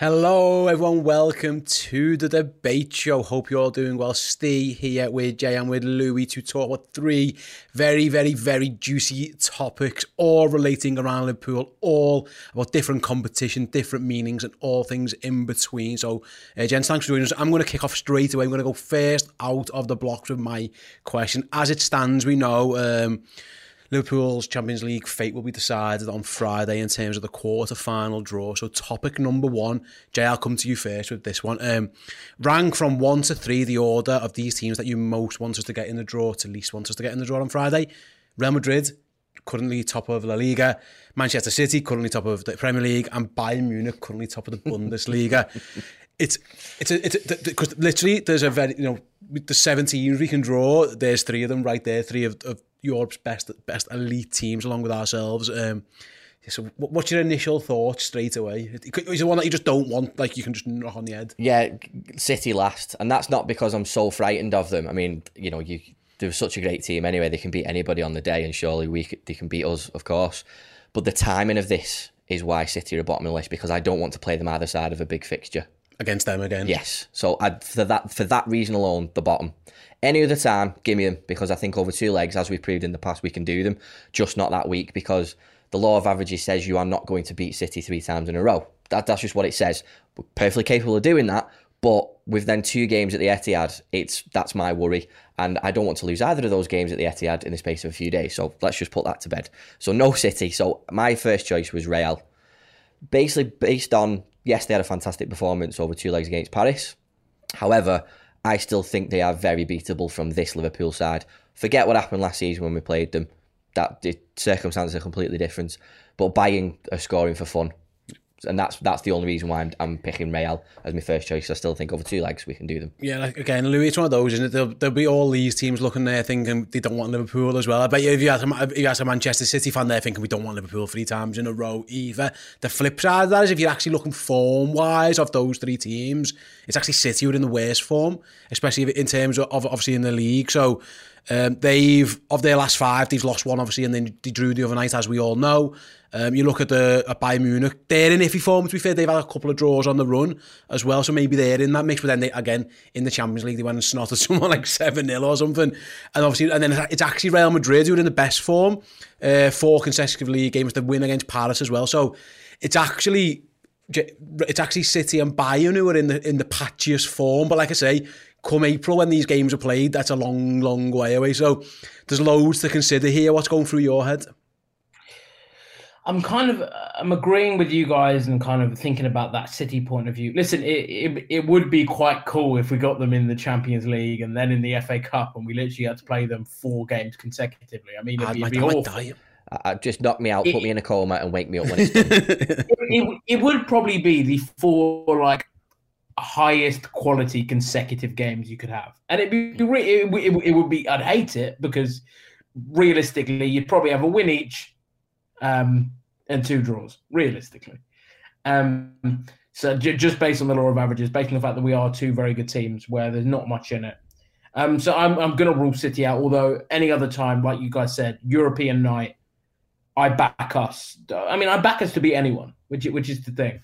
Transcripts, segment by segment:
Hello, everyone. Welcome to the debate show. Hope you're all doing well. Stay here with Jay and with Louis to talk about three very, very, very juicy topics, all relating around Liverpool, all about different competition, different meanings, and all things in between. So, uh, gents, thanks for joining us. I'm going to kick off straight away. I'm going to go first out of the blocks with my question. As it stands, we know. Um, Liverpool's Champions League fate will be decided on Friday in terms of the quarter final draw. So, topic number one, Jay, I'll come to you first with this one. Um, rank from one to three the order of these teams that you most want us to get in the draw to least want us to get in the draw on Friday. Real Madrid, currently top of La Liga. Manchester City, currently top of the Premier League. And Bayern Munich, currently top of the Bundesliga. it's it's a, it's because literally there's a very you know the 17 we can draw there's three of them right there three of, of Europe's best best elite teams along with ourselves. Um, so what's your initial thought straight away? Is it one that you just don't want, like you can just knock on the head? Yeah, City last, and that's not because I'm so frightened of them. I mean, you know, you they're such a great team anyway. They can beat anybody on the day, and surely we they can beat us, of course. But the timing of this is why City are bottom of the list because I don't want to play them either side of a big fixture against them again. Yes, so i for that for that reason alone, the bottom. Any other time, give me them because I think over two legs, as we've proved in the past, we can do them. Just not that week because the law of averages says you are not going to beat City three times in a row. That, that's just what it says. We're perfectly capable of doing that, but with then two games at the Etihad, it's that's my worry, and I don't want to lose either of those games at the Etihad in the space of a few days. So let's just put that to bed. So no City. So my first choice was Real, basically based on yes, they had a fantastic performance over two legs against Paris. However, I still think they are very beatable from this Liverpool side. Forget what happened last season when we played them. That the circumstances are completely different. But Bayern a scoring for fun and that's that's the only reason why I'm, I'm picking Real as my first choice. I still think over two legs we can do them. Yeah, like again, Louis, it's one of those, isn't it? There'll, there'll be all these teams looking there thinking they don't want Liverpool as well. I bet you if you had a, if you had a Manchester City fan there thinking we don't want Liverpool three times in a row either. The flip side of that is if you're actually looking form wise of those three teams, it's actually City who are in the worst form, especially in terms of obviously in the league. So. Um, they've of their last five, they've lost one obviously, and then they drew the other night, as we all know. Um, you look at the at Bayern Munich, they're in iffy form. To be fair, they've had a couple of draws on the run as well, so maybe they're in that mix. But then they, again in the Champions League, they went and snotted someone like seven 0 or something, and obviously, and then it's actually Real Madrid who are in the best form, uh, four consecutive league games, to win against Paris as well. So it's actually it's actually City and Bayern who are in the in the patchiest form. But like I say, come April when these games are played, that's a long, long way away. So there's loads to consider here. What's going through your head? I'm kind of I'm agreeing with you guys and kind of thinking about that City point of view. Listen, it, it, it would be quite cool if we got them in the Champions League and then in the FA Cup and we literally had to play them four games consecutively. I mean, it'd, be, it'd be awful. Uh, just knock me out, it, put me in a coma, and wake me up when it's done. it, it, would probably be the four like highest quality consecutive games you could have, and it'd be it, it, it would be. I'd hate it because realistically, you'd probably have a win each um, and two draws, realistically. Um, so j- just based on the law of averages, based on the fact that we are two very good teams where there's not much in it. Um, so I'm, I'm going to rule City out, although any other time, like you guys said, European night, I back us. I mean, I back us to beat anyone, which, which is the thing.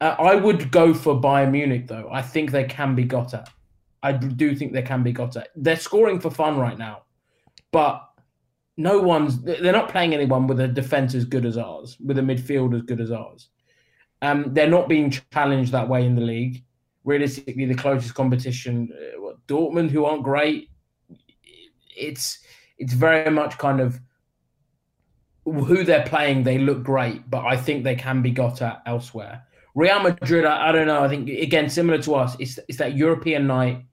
Uh, I would go for Bayern Munich, though. I think they can be got at. I do think they can be got at. They're scoring for fun right now, but no one's they're not playing anyone with a defense as good as ours, with a midfield as good as ours. Um, they're not being challenged that way in the league. Realistically, the closest competition, uh, what, Dortmund, who aren't great, it's it's very much kind of who they're playing. They look great, but I think they can be got at elsewhere. Real Madrid, I, I don't know. I think again, similar to us, it's it's that European night.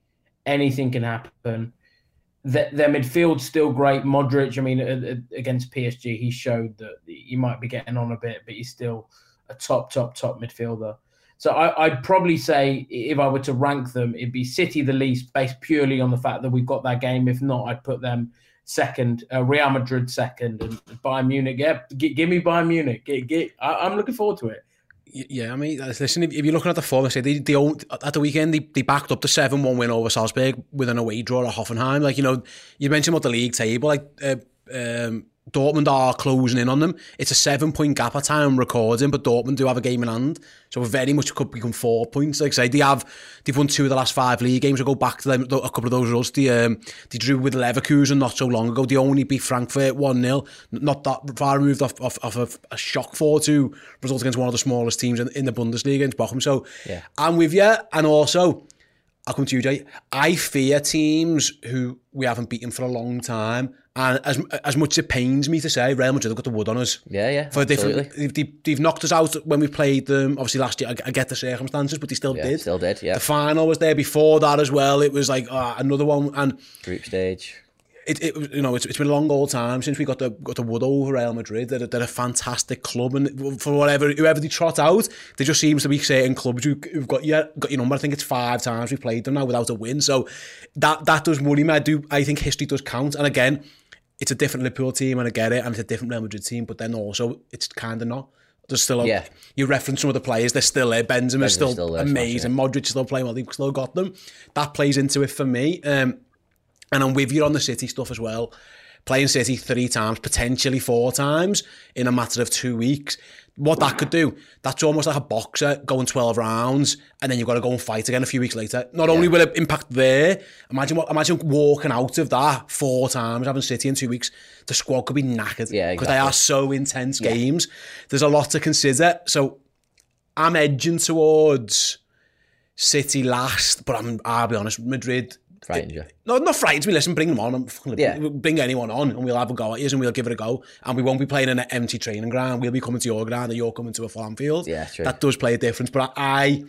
Anything can happen their, their midfield's still great. Modric, I mean, against PSG, he showed that he might be getting on a bit, but he's still a top, top, top midfielder. So I, would probably say if I were to rank them, it'd be City the least, based purely on the fact that we've got that game. If not, I'd put them second, uh, Real Madrid second, and Bayern Munich. Yeah, g- give me Bayern Munich. I'm looking forward to it. Yeah, I mean, listen, if, you're looking at the form, I say they, they at the weekend they, they backed up the seven one win over Salzburg with an away draw at Hoffenheim. Like you know, you mentioned about the league table, like uh, um, Dortmund are closing in on them. It's a seven point gap at time recording, but Dortmund do have a game in hand. So very much could become four points. Like I say, they have, they've won two of the last five league games. We'll go back to them, a couple of those results. They, um, they drew with Leverkusen not so long ago. They only beat Frankfurt 1 0. Not that far removed off, off, off a, a shock 4 2 result against one of the smallest teams in, in the Bundesliga against Bochum. So yeah. I'm with you. And also, I'll come to you, Jay. I fear teams who we haven't beaten for a long time and as as much as it pains me to say, Real Madrid have got the wood on us. Yeah, yeah. For different, they've, they've knocked us out when we played them. Obviously, last year, I, I get the circumstances, but they still yeah, did. Still did, yeah. The final was there before that as well. It was like oh, another one. and Group stage. It, it you know it's, it's been a long old time since we got the got the wood over Real Madrid. They're, they're a fantastic club, and for whatever whoever they trot out, there just seems to be certain clubs who, who've got yeah got your number. I think it's five times we played them now without a win. So that that does worry me. I do. I think history does count, and again it's a different Liverpool team and I get it, and it's a different Real Madrid team, but then also it's kind of not. There's still a, yeah. you reference some of the players, they're still there. Benzema is still, still amazing. Yeah. Modric still playing well. They've still got them. That plays into it for me. Um, and I'm with you on the City stuff as well. Playing City three times, potentially four times in a matter of two weeks what that could do, that's almost like a boxer going 12 rounds and then you've got to go and fight again a few weeks later. Not yeah. only will it impact there, imagine what imagine walking out of that four times, having City in two weeks, the squad could be knackered. Yeah, Because they are so intense yeah. games. There's a lot to consider. So I'm edging towards City last, but I'm, I'll be honest, Madrid Frightened you? No, not frightened me. Listen, bring them on. yeah. Bring anyone on and we'll have a go at you and we'll give it a go. And we won't be playing in an empty training ground. We'll be coming to your ground and you're coming to a farm field. Yeah, true. That does play a difference. But I,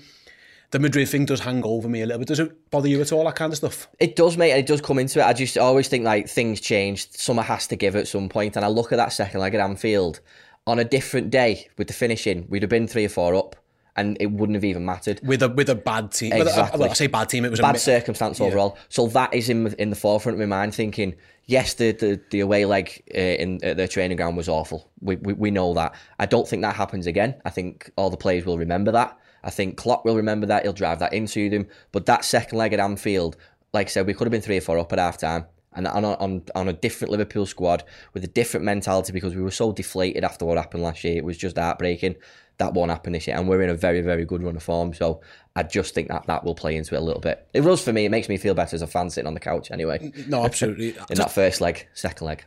the Madrid thing does hang over me a little bit. Does it bother you at all, that kind of stuff? It does, mate. It does come into it. I just always think like things change. Summer has to give at some point. And I look at that second leg at Anfield. On a different day with the finishing, we'd have been three or four up and it wouldn't have even mattered with a with a bad team. Exactly. Well, I say bad team. It was bad a, bad circumstance yeah. overall. So that is in in the forefront of my mind, thinking yes, the the, the away leg uh, in uh, the training ground was awful. We, we we know that. I don't think that happens again. I think all the players will remember that. I think Klopp will remember that. He'll drive that into them. But that second leg at Anfield, like I said, we could have been three or four up at half time and on on, on a different Liverpool squad with a different mentality because we were so deflated after what happened last year. It was just heartbreaking that won't happen this year. And we're in a very, very good run of form. So I just think that that will play into it a little bit. It does for me. It makes me feel better as a fan sitting on the couch anyway. No, absolutely. in that first leg, second leg.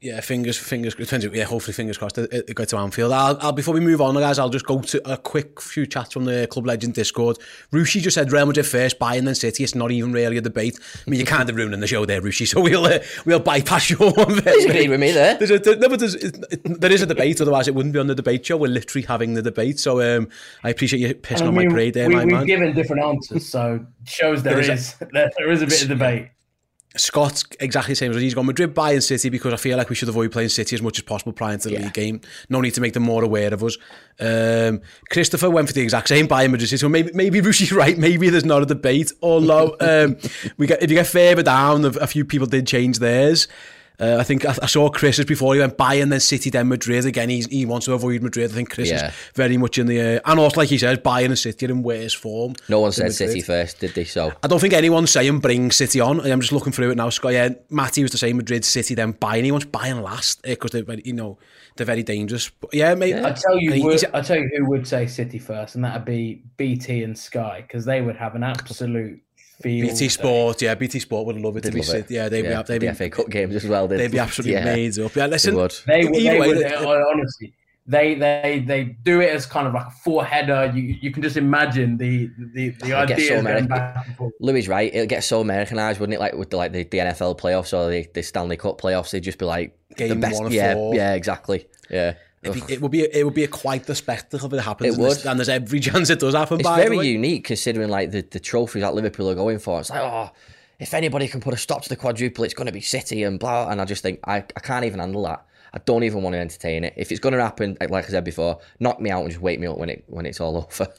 Yeah, fingers, fingers. Depends. Yeah, hopefully, fingers crossed. It, it go to Anfield. I'll, I'll, before we move on, guys, I'll just go to a quick few chats from the Club Legend Discord. Rushi just said Real Madrid first, Bayern then City. It's not even really a debate. I mean, you're kind of ruining the show there, Rushi. So we'll uh, we'll bypass your one. He's agreed with me there. There's a, no, but there's, it, there is a debate. Otherwise, it wouldn't be on the debate show. We're literally having the debate. So um, I appreciate you pissing I mean, on my parade there, we, my we've man. given different answers, so shows there, there is, is a, there, there is a bit of debate. Scott's exactly the same as he's gone Madrid, Bayern City because I feel like we should avoid playing City as much as possible prior to the yeah. league game. No need to make them more aware of us. Um, Christopher went for the exact same Bayern Madrid City. So maybe maybe Rushi's right. Maybe there's not a debate. Although um, we get if you get further down, a few people did change theirs. Uh, I think I, I, saw Chris's before he went Bayern, then City, then Madrid. Again, he's, he wants to avoid Madrid. I think Chris yeah. is very much in the uh, and also like he says, Bayern and City are in worse form. No one said Madrid. City first, did they? So I don't think anyone's saying bring City on. I'm just looking through it now. Scott, yeah, Matty was the same Madrid, City, then Bayern. He wants Bayern last because uh, they're you know they're very dangerous. But yeah, mate. Yeah. I tell you, would, I tell you who would say City first, and that'd be BT and Sky because they would have an absolute field. BT Sport, yeah, BT Sport would love it They'd be love it. Yeah, they'd yeah, be, they'd the be, FA Cup games as well. they'd be absolutely yeah, made up. Yeah, listen, They would. They, would- they way, would, it- uh, honestly, they they they do it as kind of like a four header. You you can just imagine the the the Oh, it gets idea so American. back. Louis right. It'll get so Americanized, wouldn't it? Like with the, like the, the NFL playoffs or the, the Stanley Cup playoffs, they'd just be like Game the best. one yeah, four. yeah, exactly. Yeah. Be- it would be it would be a quite the spectacle if it happens. It and, there's, and there's every chance it does happen. It's by the very unique considering like the, the trophies that Liverpool are going for. It's like, oh, if anybody can put a stop to the quadruple, it's going to be City and blah. And I just think I, I can't even handle that. I don't even want to entertain it. If it's going to happen, like, I said before, knock me out and just wake me up when it when it's all over.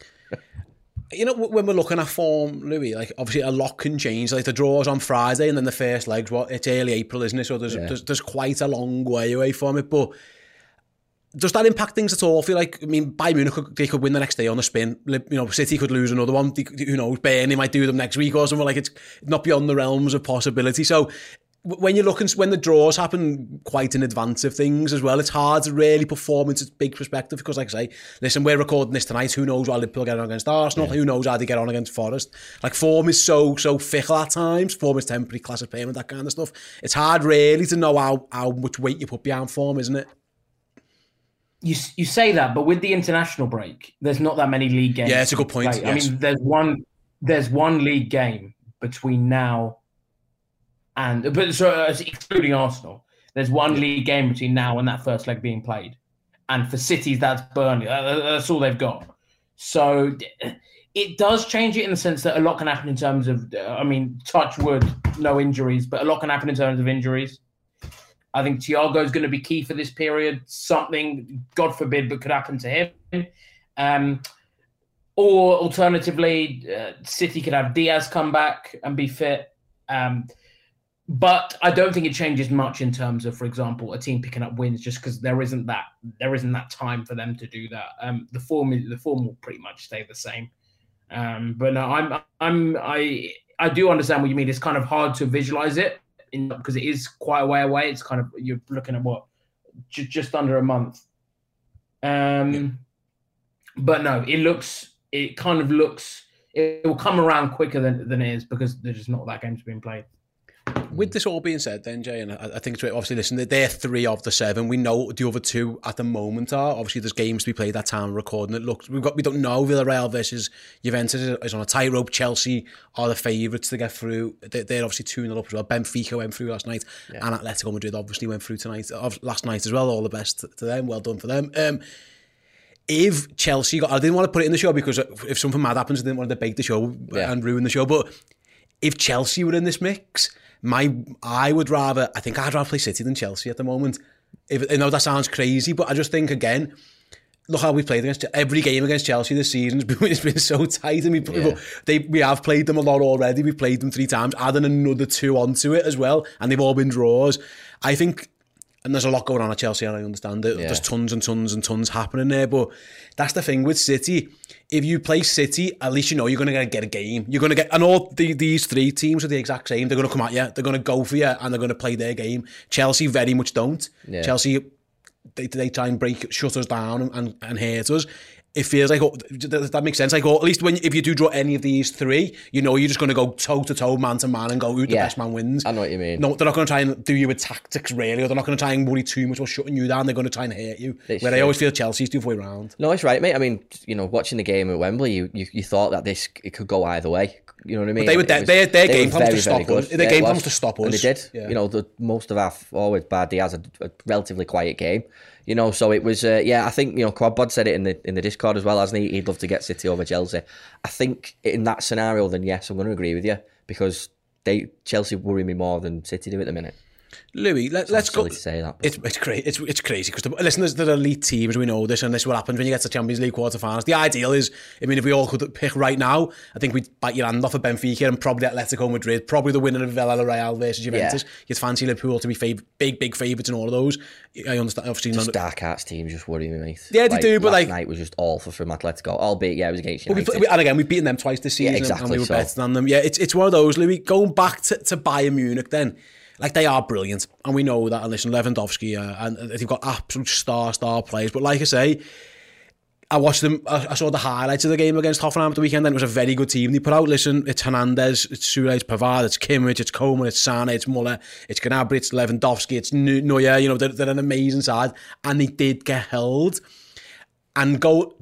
you know, when we're looking at form, Louis, like obviously a lot can change. Like the draws on Friday and then the first legs, what it's early April, isn't it? So there's, there's there's quite a long way away from it. But does that impact things at all? I feel like, I mean, Bayern Munich, could, they could win the next day on the spin. You know, City could lose another one. They, who knows? Burnley might do them next week or something. Like it's not beyond the realms of possibility. So when you're looking, when the draws happen quite in advance of things as well, it's hard to really perform into big perspective because, like I say, listen, we're recording this tonight. Who knows how Liverpool get on against Arsenal? Who knows how they get on against Forest? Like form is so so fickle at times. Form is temporary, class of payment, that kind of stuff. It's hard really to know how how much weight you put behind form, isn't it? You you say that, but with the international break, there's not that many league games. Yeah, it's a good point, Like, I mean, there's one there's one league game between now and but so uh, excluding Arsenal, there's one league game between now and that first leg being played, and for City's that's Burnley. Uh, That's all they've got. So it does change it in the sense that a lot can happen in terms of, uh, I mean, touch wood, no injuries, but a lot can happen in terms of injuries. I think Thiago is going to be key for this period. Something, God forbid, but could happen to him. Um, or alternatively, uh, City could have Dias come back and be fit. Um, but I don't think it changes much in terms of, for example, a team picking up wins just because there isn't that there isn't that time for them to do that. Um, the form the form will pretty much stay the same. Um, but no, I'm I'm I I do understand what you mean. It's kind of hard to visualize it in because it is quite a way away. It's kind of you're looking at what ju- just under a month. Um, but no, it looks it kind of looks it will come around quicker than than it is because there's just not that game's being played. With this all being said, then Jay, and I, I think it's obviously listen, they're three of the seven. We know the other two at the moment are. Obviously, there's games to be played that time recording. It looks we've got we don't know Villarreal versus Juventus is- on a tightrope. Chelsea are the favourites to get through. They're, they're obviously two 0 up as well. Benfica went through last night, and Atletico Madrid obviously went through tonight, of- last night as well. All the best to them. Well done for them. Um, if Chelsea got, I didn't want to put it in the show because if something mad happens, I didn't want to debate the show Yeah. and ruin the show. But if Chelsea were in this mix, my I would rather, I think I'd rather play City than Chelsea at the moment. If, you know, that sounds crazy, but I just think, again, look how we played against every game against Chelsea this season. It's been so tight, and we yeah. they we have played them a lot already. We played them three times, adding another two onto it as well, and they've all been draws. I think, and there's a lot going on at Chelsea, and I understand it. Yeah. There's tons and tons and tons happening there, but that's the thing with City. If you play City, at least you know you're going to get a game. You're going to get, and all the, these three teams are the exact same. They're going to come at you, they're going to go for you, and they're going to play their game. Chelsea very much don't. Yeah. Chelsea, they, they try and break, shut us down and, and, and hurt us. It feels like, oh, does that makes sense? Like, oh, at least when if you do draw any of these three, you know you're just going to go toe to toe, man to man, and go who the Yeah. best man wins. I know what you mean. No, they're not going to try and do you with tactics, really, or they're not going to try and worry too much about shutting you down. They're going to try and hurt you. It's Where I always feel Chelsea's the other way around. No, it's right, mate. I mean, you know, watching the game at Wembley, you you, you thought that this it could go either way. You know what I mean? they were de- was- their- their game plan to stop us. Their it game plan to stop us. and they did. Yeah. You know, the most of our forward, Bar Diaz, had a relatively quiet game. You know, so it was. Uh, yeah, I think you know, Quad Bod said it in the in the Discord as well, hasn't he? He'd love to get City over Chelsea. I think in that scenario, then yes, I'm going to agree with you because they Chelsea worry me more than City do at the minute. Louis, let, let's go. say that. It's it's crazy. It's it's crazy because listen, there's the elite teams. We know this, and this is what happens when you get to Champions League quarterfinals. The ideal is, I mean, if we all could pick right now, I think we'd bite your hand off at Benfica and probably Atletico Madrid, probably the winner of Villarreal versus Juventus. You'd fancy Liverpool to be fav- big, big favourites in all of those. I understand. Obviously, Just dark arts teams just worry me, mate. Yeah, they do, but, last like- night was just awful from Atletico. Albeit, yeah, it was against United. we've, and again, we've beaten them twice this season, Yeah, and- and we were so. better than them. Yeah, it's it's one of those, Louis. Going back to, to Bayern Munich, then, like they are brilliant, and we know that. And listen, Lewandowski, uh, and they've got absolute star star players. But like I say, I watched them. I, saw the highlights of the game against Hoffenheim at the weekend, and it was a very good team. They put out, listen, it's Hernandez, it's Sule, it's Pavard, it's Kimmich, it's Coman, it's Sane, it's Muller, it's Gnabry, it's Lewandowski, it's Neuer. You know, they're, they're an amazing side, and they did get held. And go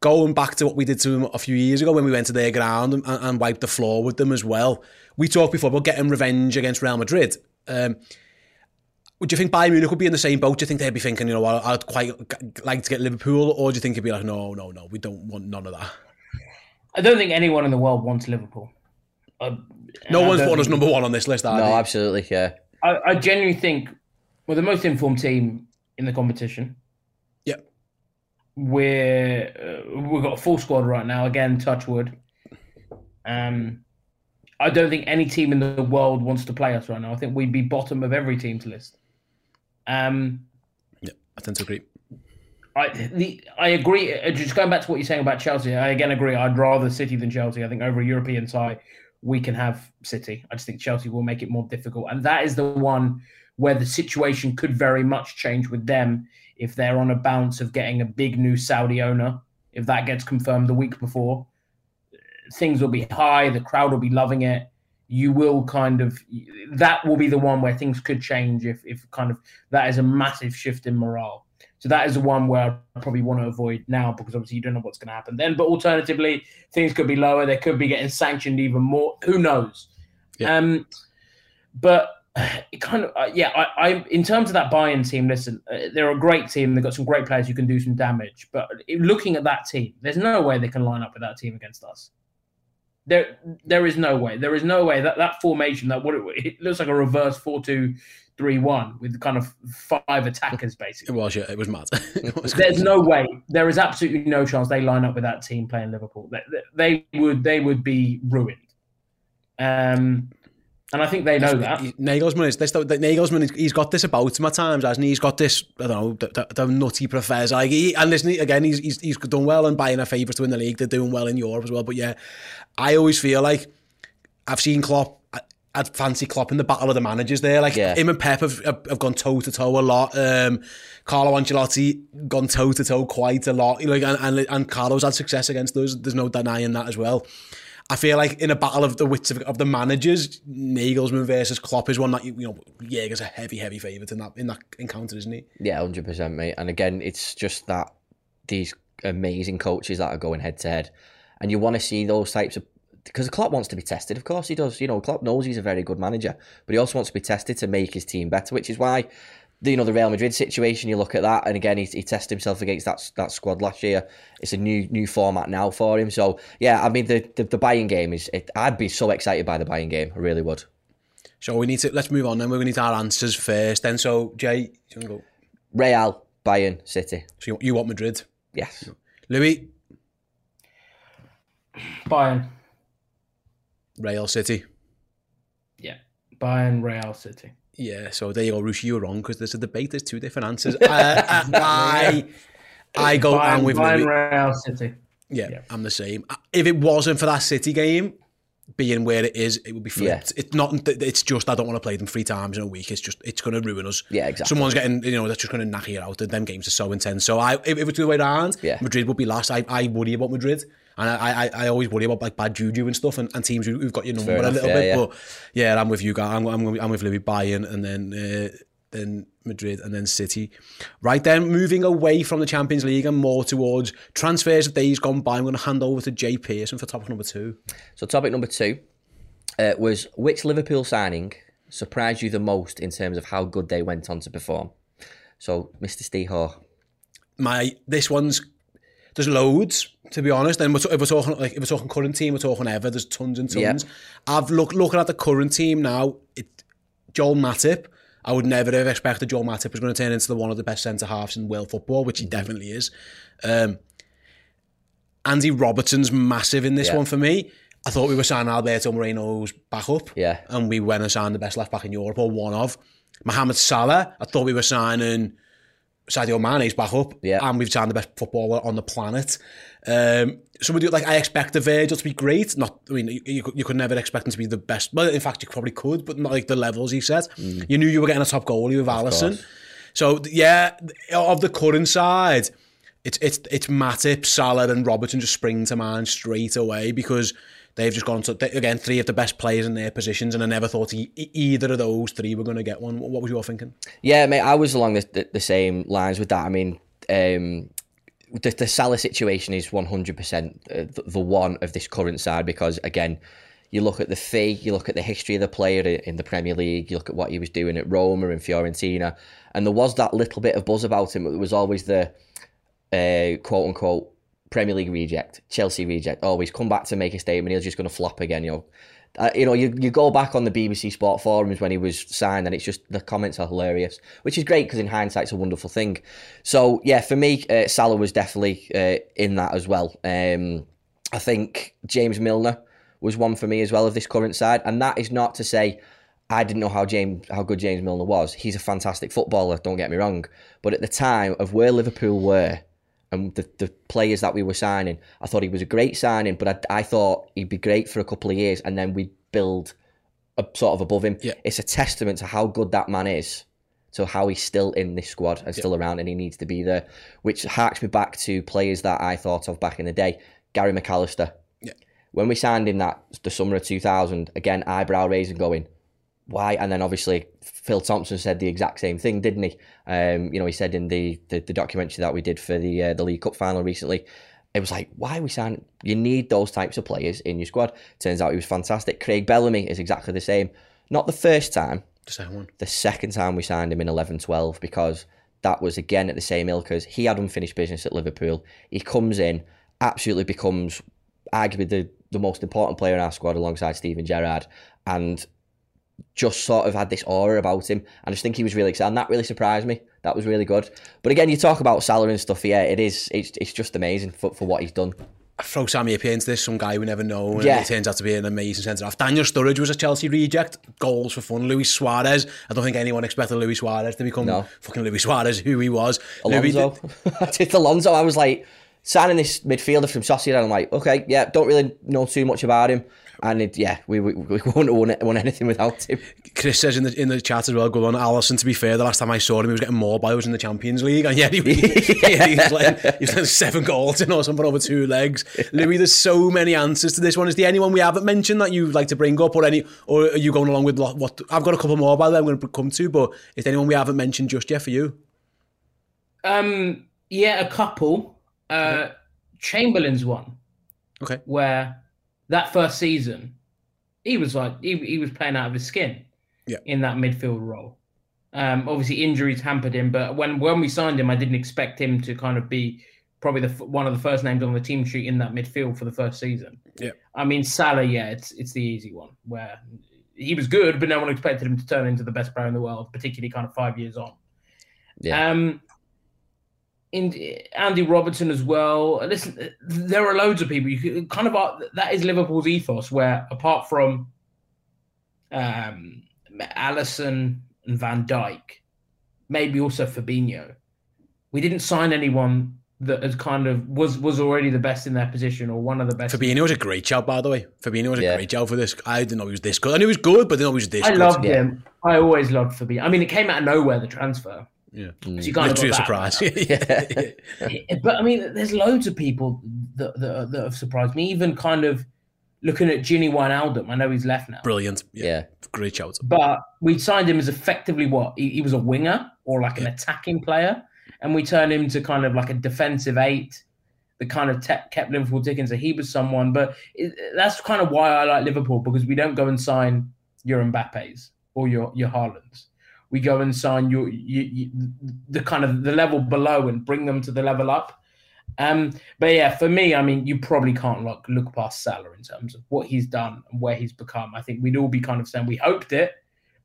going back to what we did to them a few years ago when we went to their ground and, and wiped the floor with them as well. We talked before about getting revenge against Real Madrid. Um, would you think Bayern Munich would be in the same boat? Do you think they'd be thinking, you know, what, I'd quite like to get Liverpool, or do you think it'd be like, no, no, no, we don't want none of that? I don't think anyone in the world wants Liverpool. Uh, No one's don't put us number one on this list, are No, they? absolutely, yeah. I, I genuinely think we're the most informed team in the competition. Yeah. We're uh, we've got a full squad right now. Again, touch wood. Um, I don't think any team in the world wants to play us right now. I think we'd be bottom of every team's list. Um, Yeah, I tend to agree. I the I agree. uh, Just going back to what you're saying about Chelsea, I again agree. I'd rather City than Chelsea. I think over a European side, we can have City. I just think Chelsea will make it more difficult, and that is the one where the situation could very much change with them if they're on a bounce of getting a big new Saudi owner. If that gets confirmed the week before, things will be high. The crowd will be loving it. You will kind of that will be the one where things could change if if kind of that is a massive shift in morale. So that is the one where I probably want to avoid now because obviously you don't know what's going to happen then. But alternatively, things could be lower. They could be getting sanctioned even more. Who knows? Yeah. Um, but it kind of uh, yeah. I, I in terms of that Bayern team, listen, uh, they're a great team. They've got some great players who can do some damage. But looking at that team, there's no way they can line up with that team against us. There, there is no way. There is no way that that formation that what it, it looks like a reverse four two three one with kind of five attackers basically. It was, yeah, it was mad. It was There's crazy. no way. There is absolutely no chance they line up with that team playing Liverpool. They, they would they would be ruined. Um, and I think they know that. Nagelsmann is this. Nagelsmann, he's got this about him at times, hasn't he? He's got this, I don't know, the, the, the nutty professor. Like he, and listen, again, he's, he's he's done well in Bayern a favourites to win the league. They're doing well in Europe as well. But yeah, I always feel like I've seen Klopp. I, I'd fancy Klopp in the battle of the managers there. Like Yeah. him and Pep have, have, have gone toe to toe a lot. Um, Carlo Ancelotti gone toe to toe quite a lot. Like and, and and Carlo's had success against those. There's no denying that as well. I feel like in a battle of the wits of, of the managers, Nagelsmann versus Klopp is one that you, you know Jurgen's a heavy, heavy favourite in that in that encounter, isn't he? Yeah, hundred percent, mate. And again, it's just that these amazing coaches that are going head to head, and you want to see those types of because Klopp wants to be tested. Of course, he does. You know, Klopp knows he's a very good manager, but he also wants to be tested to make his team better, which is why. the- You know the Real Madrid situation. You look at that, and again, he, he tested himself against that that squad last year. It's a new new format now for him. So yeah, I mean the the, the Bayern game is. It, I'd be so excited by the Bayern game. I really would. So we need to let's move on. Then we're going to need our answers first. Then so Jay, do you want to go? Real, Bayern, City. So you, you want Madrid, Yes. Louis, Bayern, Real City. yeah, Bayern, Real City. Yeah, so there you go, Rushi, you're wrong because there's a debate. There's two different answers. uh, I, I go Bayern, and with Bayern. Real City. Yeah, Yeah. I'm the same. If it wasn't for that City game being where it is, it would be flipped. It's not. It's just I don't want to play them three times in a week. It's just it's going to ruin us. Yeah, exactly. Someone's getting you know that's just going to knock you out. And them games are so intense. So I if, if it's the way around, Yeah. Madrid would be last. I, I worry about Madrid. And I, I, I always worry about like bad juju and stuff, and, and teams who, who've got your number a little yeah, bit. yeah. But yeah, I'm with you, guys. I'm, I'm, I'm with Louis Bayern, and then uh, then Madrid, and then City. Right then, moving away from the Champions League and more towards transfers of days gone by. I'm going to hand over to Jay Pearson for topic number two. So topic number two uh, was which Liverpool signing surprised you the most in terms of how good they went on to perform? So, Mr. Steehaw. My this one's there's loads to be honest. And we're, if we're talking like if we're talking current team, we're talking ever. There's tons and tons. I've look looking at the current team now. It Joel Matip. I would never have expected Joel Matip was going to turn into the one of the best centre halves in world football, which he definitely is. Um, Andy Robertson's massive in this Yeah. one for me. I thought we were signing Alberto Moreno's back up. Yeah. And we went and signed the best left back in Europe, or one of. Mohamed Salah, I thought we were signing Sadio Mane's back up. Yeah. And we've signed the best footballer on the planet. Um, so we do like I expect the Virgil to be great. Not, I mean, you, you, could- never expect him to be the best. Well, in fact, you probably could, but not like the levels he set. You knew you were getting a top goalie with Alisson. So yeah, of the current side, it's it's it's Matip, Salah, and Robertson just spring to mind straight away because they've just gone to again three of the best players in their positions, and I never thought e- either of those three were going to get one. What was your thinking? Yeah, mate, I was along the, the, the same lines with that. I mean, um, the, the Salah situation is 100% the, the one of this current side because, again, you look at the fee, you look at the history of the player in the Premier League, you look at what he was doing at Roma and Fiorentina, and there was that little bit of buzz about him. It was always the uh, quote unquote Premier League reject, Chelsea reject. Oh, he's come back to make a statement. He's just going to flop again. You know, uh, you know, you, you go back on the BBC Sport forums when he was signed, and it's just the comments are hilarious, which is great because in hindsight, it's a wonderful thing. So yeah, for me, uh, Salah was definitely uh, in that as well. Um, I think James Milner was one for me as well of this current side, and that is not to say I didn't know how James how good James Milner was. He's a fantastic footballer, don't get me wrong, but at the time of where Liverpool were and the, the players that we were signing, I thought he was a great signing, but I, I thought he'd be great for a couple of years and then we'd build a, sort of above him. Yeah. It's a testament to how good that man is, to how he's still in this squad and still around and he needs to be there, which harks me back to players that I thought of back in the day. Gary McAllister. Yeah. When we signed him that the summer of 2000, again, eyebrow raising going, why? And then obviously Phil Thompson said the exact same thing, didn't he? Um, you know, he said in the, the, the documentary that we did for the uh, the League Cup final recently, it was like, why are we signing? You need those types of players in your squad. Turns out he was fantastic. Craig Bellamy is exactly the same. Not the first time, The second one. the second time we signed him in 11 12 because that was again at the same ilk as he had unfinished business at Liverpool. He comes in, absolutely becomes arguably the, the most important player in our squad alongside Steven Gerrard, and just sort of had this aura about him. I just think he was really excited. And that really surprised me. That was really good. But again, you talk about Salah and stuff. Yeah, it is. It's, it's just amazing for, for what he's done. I throw Sami Hyypia into this, some guy we never know, and Yeah. it turns out to be an amazing centre half. Daniel Sturridge was a Chelsea reject, goals for fun. Luis Suarez, I don't think anyone expected Luis Suarez to become No. fucking Luis Suarez, who he was. Alonso. I did Alonso. I was like signing this midfielder from Sociedad. I'm like, okay, yeah, don't really know too much about him. And it, yeah, we, we, we wouldn't have won, won anything without him. Chris says in the in the chat as well, go on, Alisson, to be fair, the last time I saw him, he was getting more by us in the Champions League. And yet he, yeah, he was like, he was like seven goals in or something over two legs. Louis, there's so many answers to this one. Is there anyone we haven't mentioned that you'd like to bring up or any, or are you going along with lo- what, I've got a couple more by the way I'm going to come to, but is there anyone we haven't mentioned just yet for you? Um, yeah, a couple. Uh, Chamberlain's one Okay. where that first season he was like he, he was playing out of his skin Yeah. in that midfield role. Um, obviously injuries hampered him, but when when we signed him, I didn't expect him to kind of be probably the one of the first names on the team sheet in that midfield for the first season. Yeah. I mean Salah, yeah, it's it's the easy one where he was good, but no one expected him to turn into the best player in the world, particularly kind of five years on. Yeah. Um, in Andy Robertson as well. Listen, there are loads of people. You could, kind of are, that is Liverpool's ethos, where apart from um, Alisson and Van Dijk, maybe also Fabinho, we didn't sign anyone that has kind of was was already the best in their position or one of the best. Fabinho was a great shout, by the way. Fabinho was a Yeah. great shout for this. I didn't know he was this good. I knew he was good, but I didn't know he was this I good. loved Yeah. him. I always loved Fabinho. I mean, it came out of nowhere the transfer. Yeah. So you kind of Literally a got that. surprise. yeah. but I mean, there's loads of people that, that, that have surprised me. Even kind of looking at Gini Wijnaldum. I know he's left now, Brilliant. Yeah. Yeah. Great shout. but we signed him as effectively what he, he was a winger or like an attacking player, and we turned him to kind of like a defensive eight. The kind of te- kept Liverpool ticking, so he was someone. But it, that's kind of why I like Liverpool because we don't go and sign your Mbappe's or your your Haalands. We go and sign your you, you, the kind of the level below and bring them to the level up. Um, but yeah, for me, I mean, you probably can't look look past Salah in terms of what he's done and where he's become. I think we'd all be kind of saying we hoped it,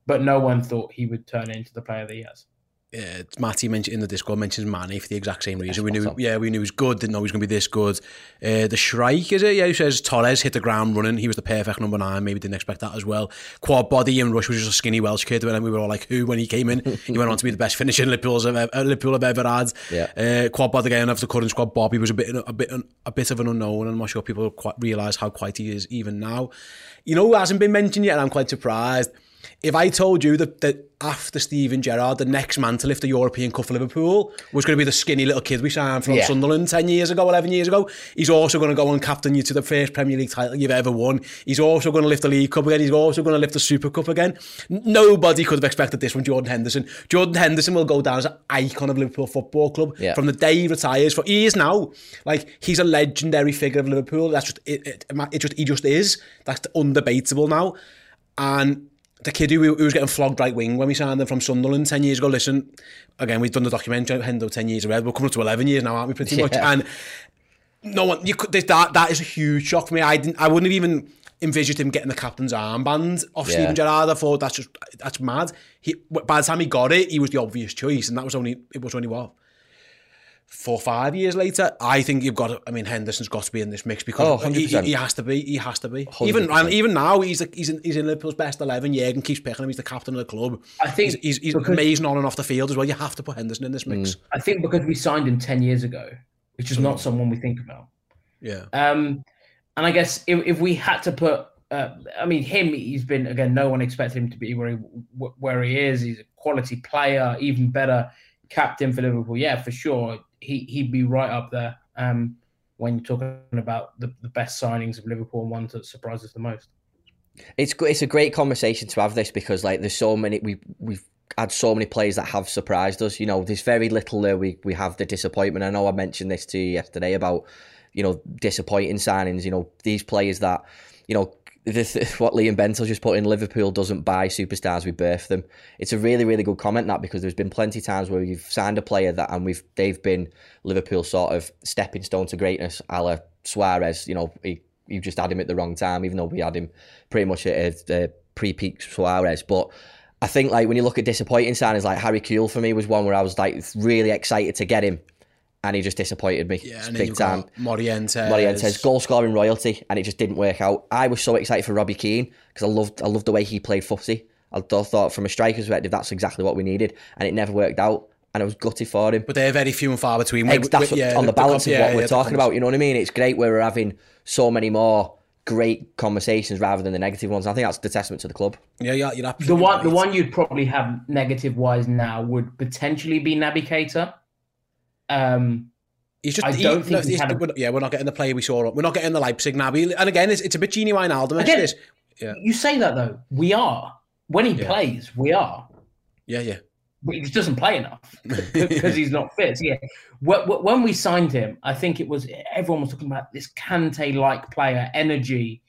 but no one thought he would turn into the player that he has. Yeah, Matty mentioned in the Discord mentions Manny for the exact same reason. we knew, yeah, we knew he was good. Didn't know he was going to be this good. Uh, the Shrike is it? Yeah, he says Torres hit the ground running. He was the perfect number nine. Maybe didn't expect that as well. Quad body and Rush was just a skinny Welsh kid. And we were all like, who when he came in? he went on to be the best finisher Liverpool's have, uh, Liverpool have ever had. Yeah. Uh, quad body again of the current squad. Bobby was a bit, a bit, a bit of an unknown. And I'm not sure people quite realise how quite he is even now. You know who hasn't been mentioned yet? And I'm quite surprised. If I told you that, that after Steven Gerrard, the next man to lift the European Cup for Liverpool was going to be the skinny little kid we signed from Yeah. Sunderland 10 years ago, 11 years ago, he's also going to go and captain you to the first Premier League title you've ever won. He's also going to lift the League Cup again. He's also going to lift the Super Cup again. Nobody could have expected this from Jordan Henderson. Jordan Henderson will go down as an icon of Liverpool Football Club Yeah. from the day he retires. For he is now like he's a legendary figure of Liverpool. That's just it. It, it just he just is. That's undebatable now. And the kid who, who was getting flogged right wing when we signed him from Sunderland 10 years ago, listen, again, we've done the documentary, Hendo 10 years ahead. We're coming up to 11 years now, aren't we, pretty much? And no one, you could, this- that, that is a huge shock for me. I didn't, I wouldn't have even envisaged him getting the captain's armband off Yeah. Steven Gerrard. I thought that's just, that's mad. He, by the time he got it, he was the obvious choice. And that was only, it was only what? Four, five years later, I think you've got. To, I mean, Henderson's got to be in this mix because Oh, he, he has to be. He has to be. Even 100%. and even now, he's the, he's in, he's in Liverpool's best eleven. Jurgen keeps picking him. He's the captain of the club. I think he's, he's, he's because- amazing on and off the field as well. You have to put Henderson in this mix. I think because we signed him ten years ago, which is not someone we think about. Yeah, Um, and I guess if, if we had to put, uh, I mean, him, he's been again. No one expected him to be where he where he is. He's a quality player, even better captain for Liverpool. Yeah, for sure, he he'd be right up there. Um, when you're talking about the, the best signings of Liverpool and ones that surprised us the most. it's it's a great conversation to have this because like there's so many we we've had so many players that have surprised us. You know, there's very little there we we have the disappointment. I know I mentioned this to you yesterday about you know disappointing signings. You know these players that you know. What Liam Bentel just put in Liverpool doesn't buy superstars, we birth them. It's a really, really good comment that because there's been plenty of times where you've signed a player that and we've they've been Liverpool sort of stepping stone to greatness, a la Suarez. You know, you just had him at the wrong time, even though we had him pretty much at a, uh, pre-peak Suarez. But I think like when you look at disappointing signings, like Harry Kewell for me was one where I was like really excited to get him, and he just disappointed me yeah. And then big time. Morientes. Morientes goal scoring royalty, and it just didn't work out. I was so excited for Robbie Keane because I loved I loved the way he played footy. I thought from a striker's perspective that's exactly what we needed, and it never worked out. And I was gutted for him. but they're very few and far between. Ex- that's what- on the balance of what yeah, we're the talking about. You know what I mean? It's great where we're having so many more great conversations rather than the negative ones. I think that's the testament to the club. Yeah, yeah, you're The absolutely one, the one you'd probably have negative wise now would potentially be Naby Keita. Um, He's just. I don't think no, had a- we're yeah, we're not getting the player we saw. We're not getting the Leipzig Naby. And again, it's, it's a bit Gini Wijnaldum. Again- This. Yeah, you say that though, we are when he Yeah. plays, we are. yeah, yeah. But he just doesn't play enough because he's not fit. So, yeah, Wh- wh- when we signed him, I think it was everyone was talking about this Kante-like player, energy,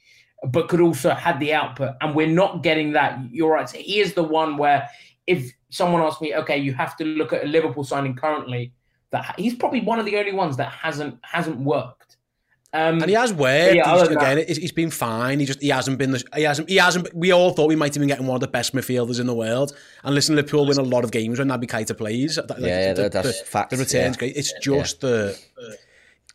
but could also had the output, and we're not getting that. You're right. So he is the one where if someone asked me, okay, you have to look at a Liverpool signing currently, that he's probably one of the only ones that hasn't hasn't worked. Um, And he has worked. Yeah, he's, again, he's, he's been fine. He just he hasn't been the he hasn't he hasn't. We all thought we might have been getting one of the best midfielders in the world. And listen, Liverpool win a lot of games when Naby Keita plays. That- like, Yeah, the, that- that's the, facts, The returns yeah. great. It's just the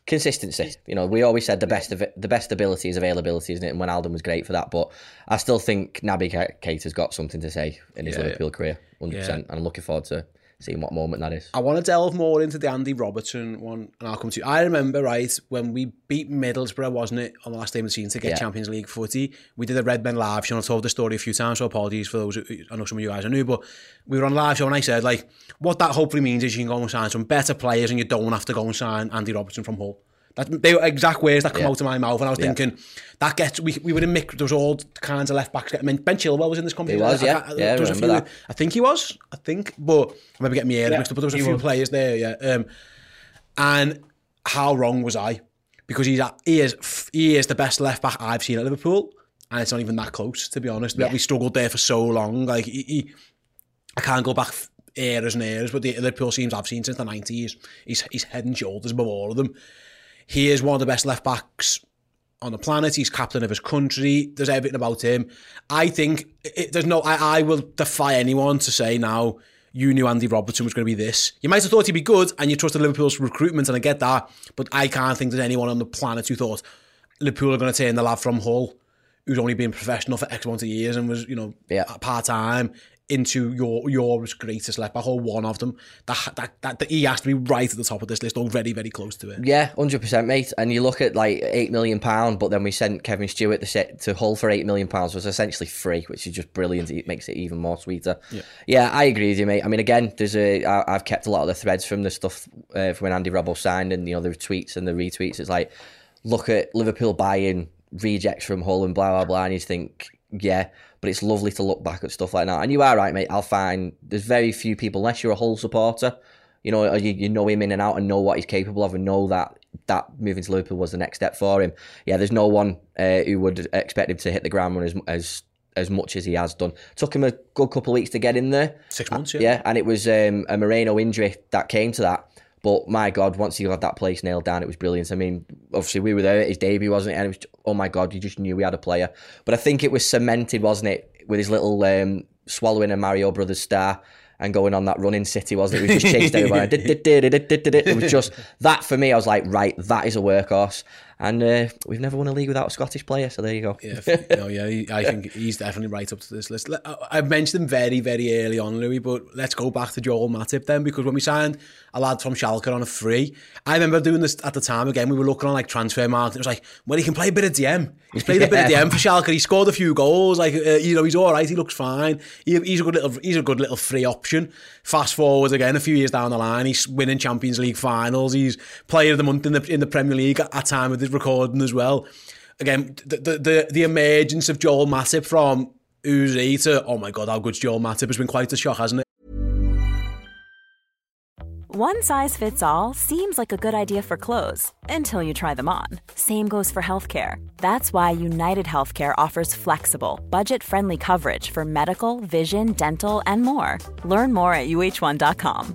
consistency. You know, we always said the best of it, the best ability is availability, isn't it? And when Alden was great for that, but I still think Naby Ke- Keita's got something to say in his Yeah, Liverpool career, hundred percent. And I'm looking forward to seeing what moment that is. I want to delve more into the Andy Robertson one, and I'll come to you. I remember, right, when we beat Middlesbrough, wasn't it, on the last day of the season to get Yeah. Champions League footy? We did a Red Men live show, and I've told the story a few times, so apologies for those. Who, I know some of you guys are new, but we were on a live show, and I said, like, what that hopefully means is you can go and sign some better players, and you don't have to go and sign Andy Robertson from Hull. That, they were exact words that come Yeah. out of my mouth, and I was Yeah. thinking that gets we, we were in mix. There was all kinds of left backs. I mean, Ben Chilwell was in this company. He was, I- yeah. I- Yeah, I there was a remember few- that. I think he was. I think, but I remember getting my ears Yeah, mixed up. But there was a he few was. players there, yeah. Um, and how wrong was I? Because he's at, he is he is the best left back I've seen at Liverpool, and it's not even that close to be honest. We- Yeah. We struggled there for so long. Like he, he I can't go back f- eras and eras, but the Liverpool teams I've seen since the nineties, he's he's head and shoulders above all of them. He is one of the best left backs on the planet. He's captain of his country. There's everything about him. I think it, there's no. I, I will defy anyone to say now. You knew Andy Robertson was going to be this. You might have thought he'd be good, and you trusted Liverpool's recruitment, and I get that. But I can't think there's anyone on the planet who thought Liverpool are going to turn the lad from Hull, who's only been professional for X amount of years and was, you know, Yeah. part time, into your Europe's greatest left back or one of them, that, that, that, that he has to be right at the top of this list or very, very close to it. Yeah, hundred percent, mate. And you look at like eight million pound, but then we sent Kevin Stewart to set to Hull for eight million pounds was essentially free, which is just brilliant. It makes it even more sweeter. Yeah, yeah I agree with you, mate. I mean, again, there's a I, I've kept a lot of the threads from the stuff uh, from when Andy Robbo signed and you know the tweets and the retweets. It's like look at Liverpool buying rejects from Hull and blah blah blah, and you think yeah, but it's lovely to look back at stuff like that. And you are right, mate. I'll find there's very few people, unless you're a Hull supporter, you know, you, you know him in and out and know what he's capable of and know that that moving to Liverpool was the next step for him. Yeah, there's no one uh, who would expect him to hit the ground run as as as much as he has done. Took him a good couple of weeks to get in there. Six months, yeah. Yeah, and it was um, a Moreno injury that came to that. But my God, once he got that place nailed down, it was brilliant. I mean, obviously we were there at his debut, wasn't it? And it was, oh my God, you just knew we had a player. But I think it was cemented, wasn't it, with his little um, swallowing a Mario Brothers star and going on that running city, wasn't it? We just chased everyone. it was just that for me. I was like, right, that is a workhorse. And uh, we've never won a league without a Scottish player, so there you go. Yeah, no, yeah, I think he's definitely right up to this list. I've mentioned him very, very early on, Louis, but let's go back to Joel Matip then, because when we signed a lad from Schalke on a free, I remember doing this at the time again. We were looking on like Transfermarkt. It was like, well, he can play a bit of DM. He's played yeah. a bit of DM for Schalke. He scored a few goals. Like, uh, you know, he's all right. He looks fine. He, he's a good little, he's a good little free option. Fast forward again, a few years down the line, he's winning Champions League finals. He's player of the month in the in the Premier League at, at time of this recording as well. Again, the the the, emergence of Joel Matip from Uzi to oh my god, how good's Joel Matip has been quite a shock, hasn't it? One size fits all seems like a good idea for clothes until you try them on. Same goes for healthcare. That's why United Healthcare offers flexible, budget friendly coverage for medical, vision, dental, and more. Learn more at uh1.com.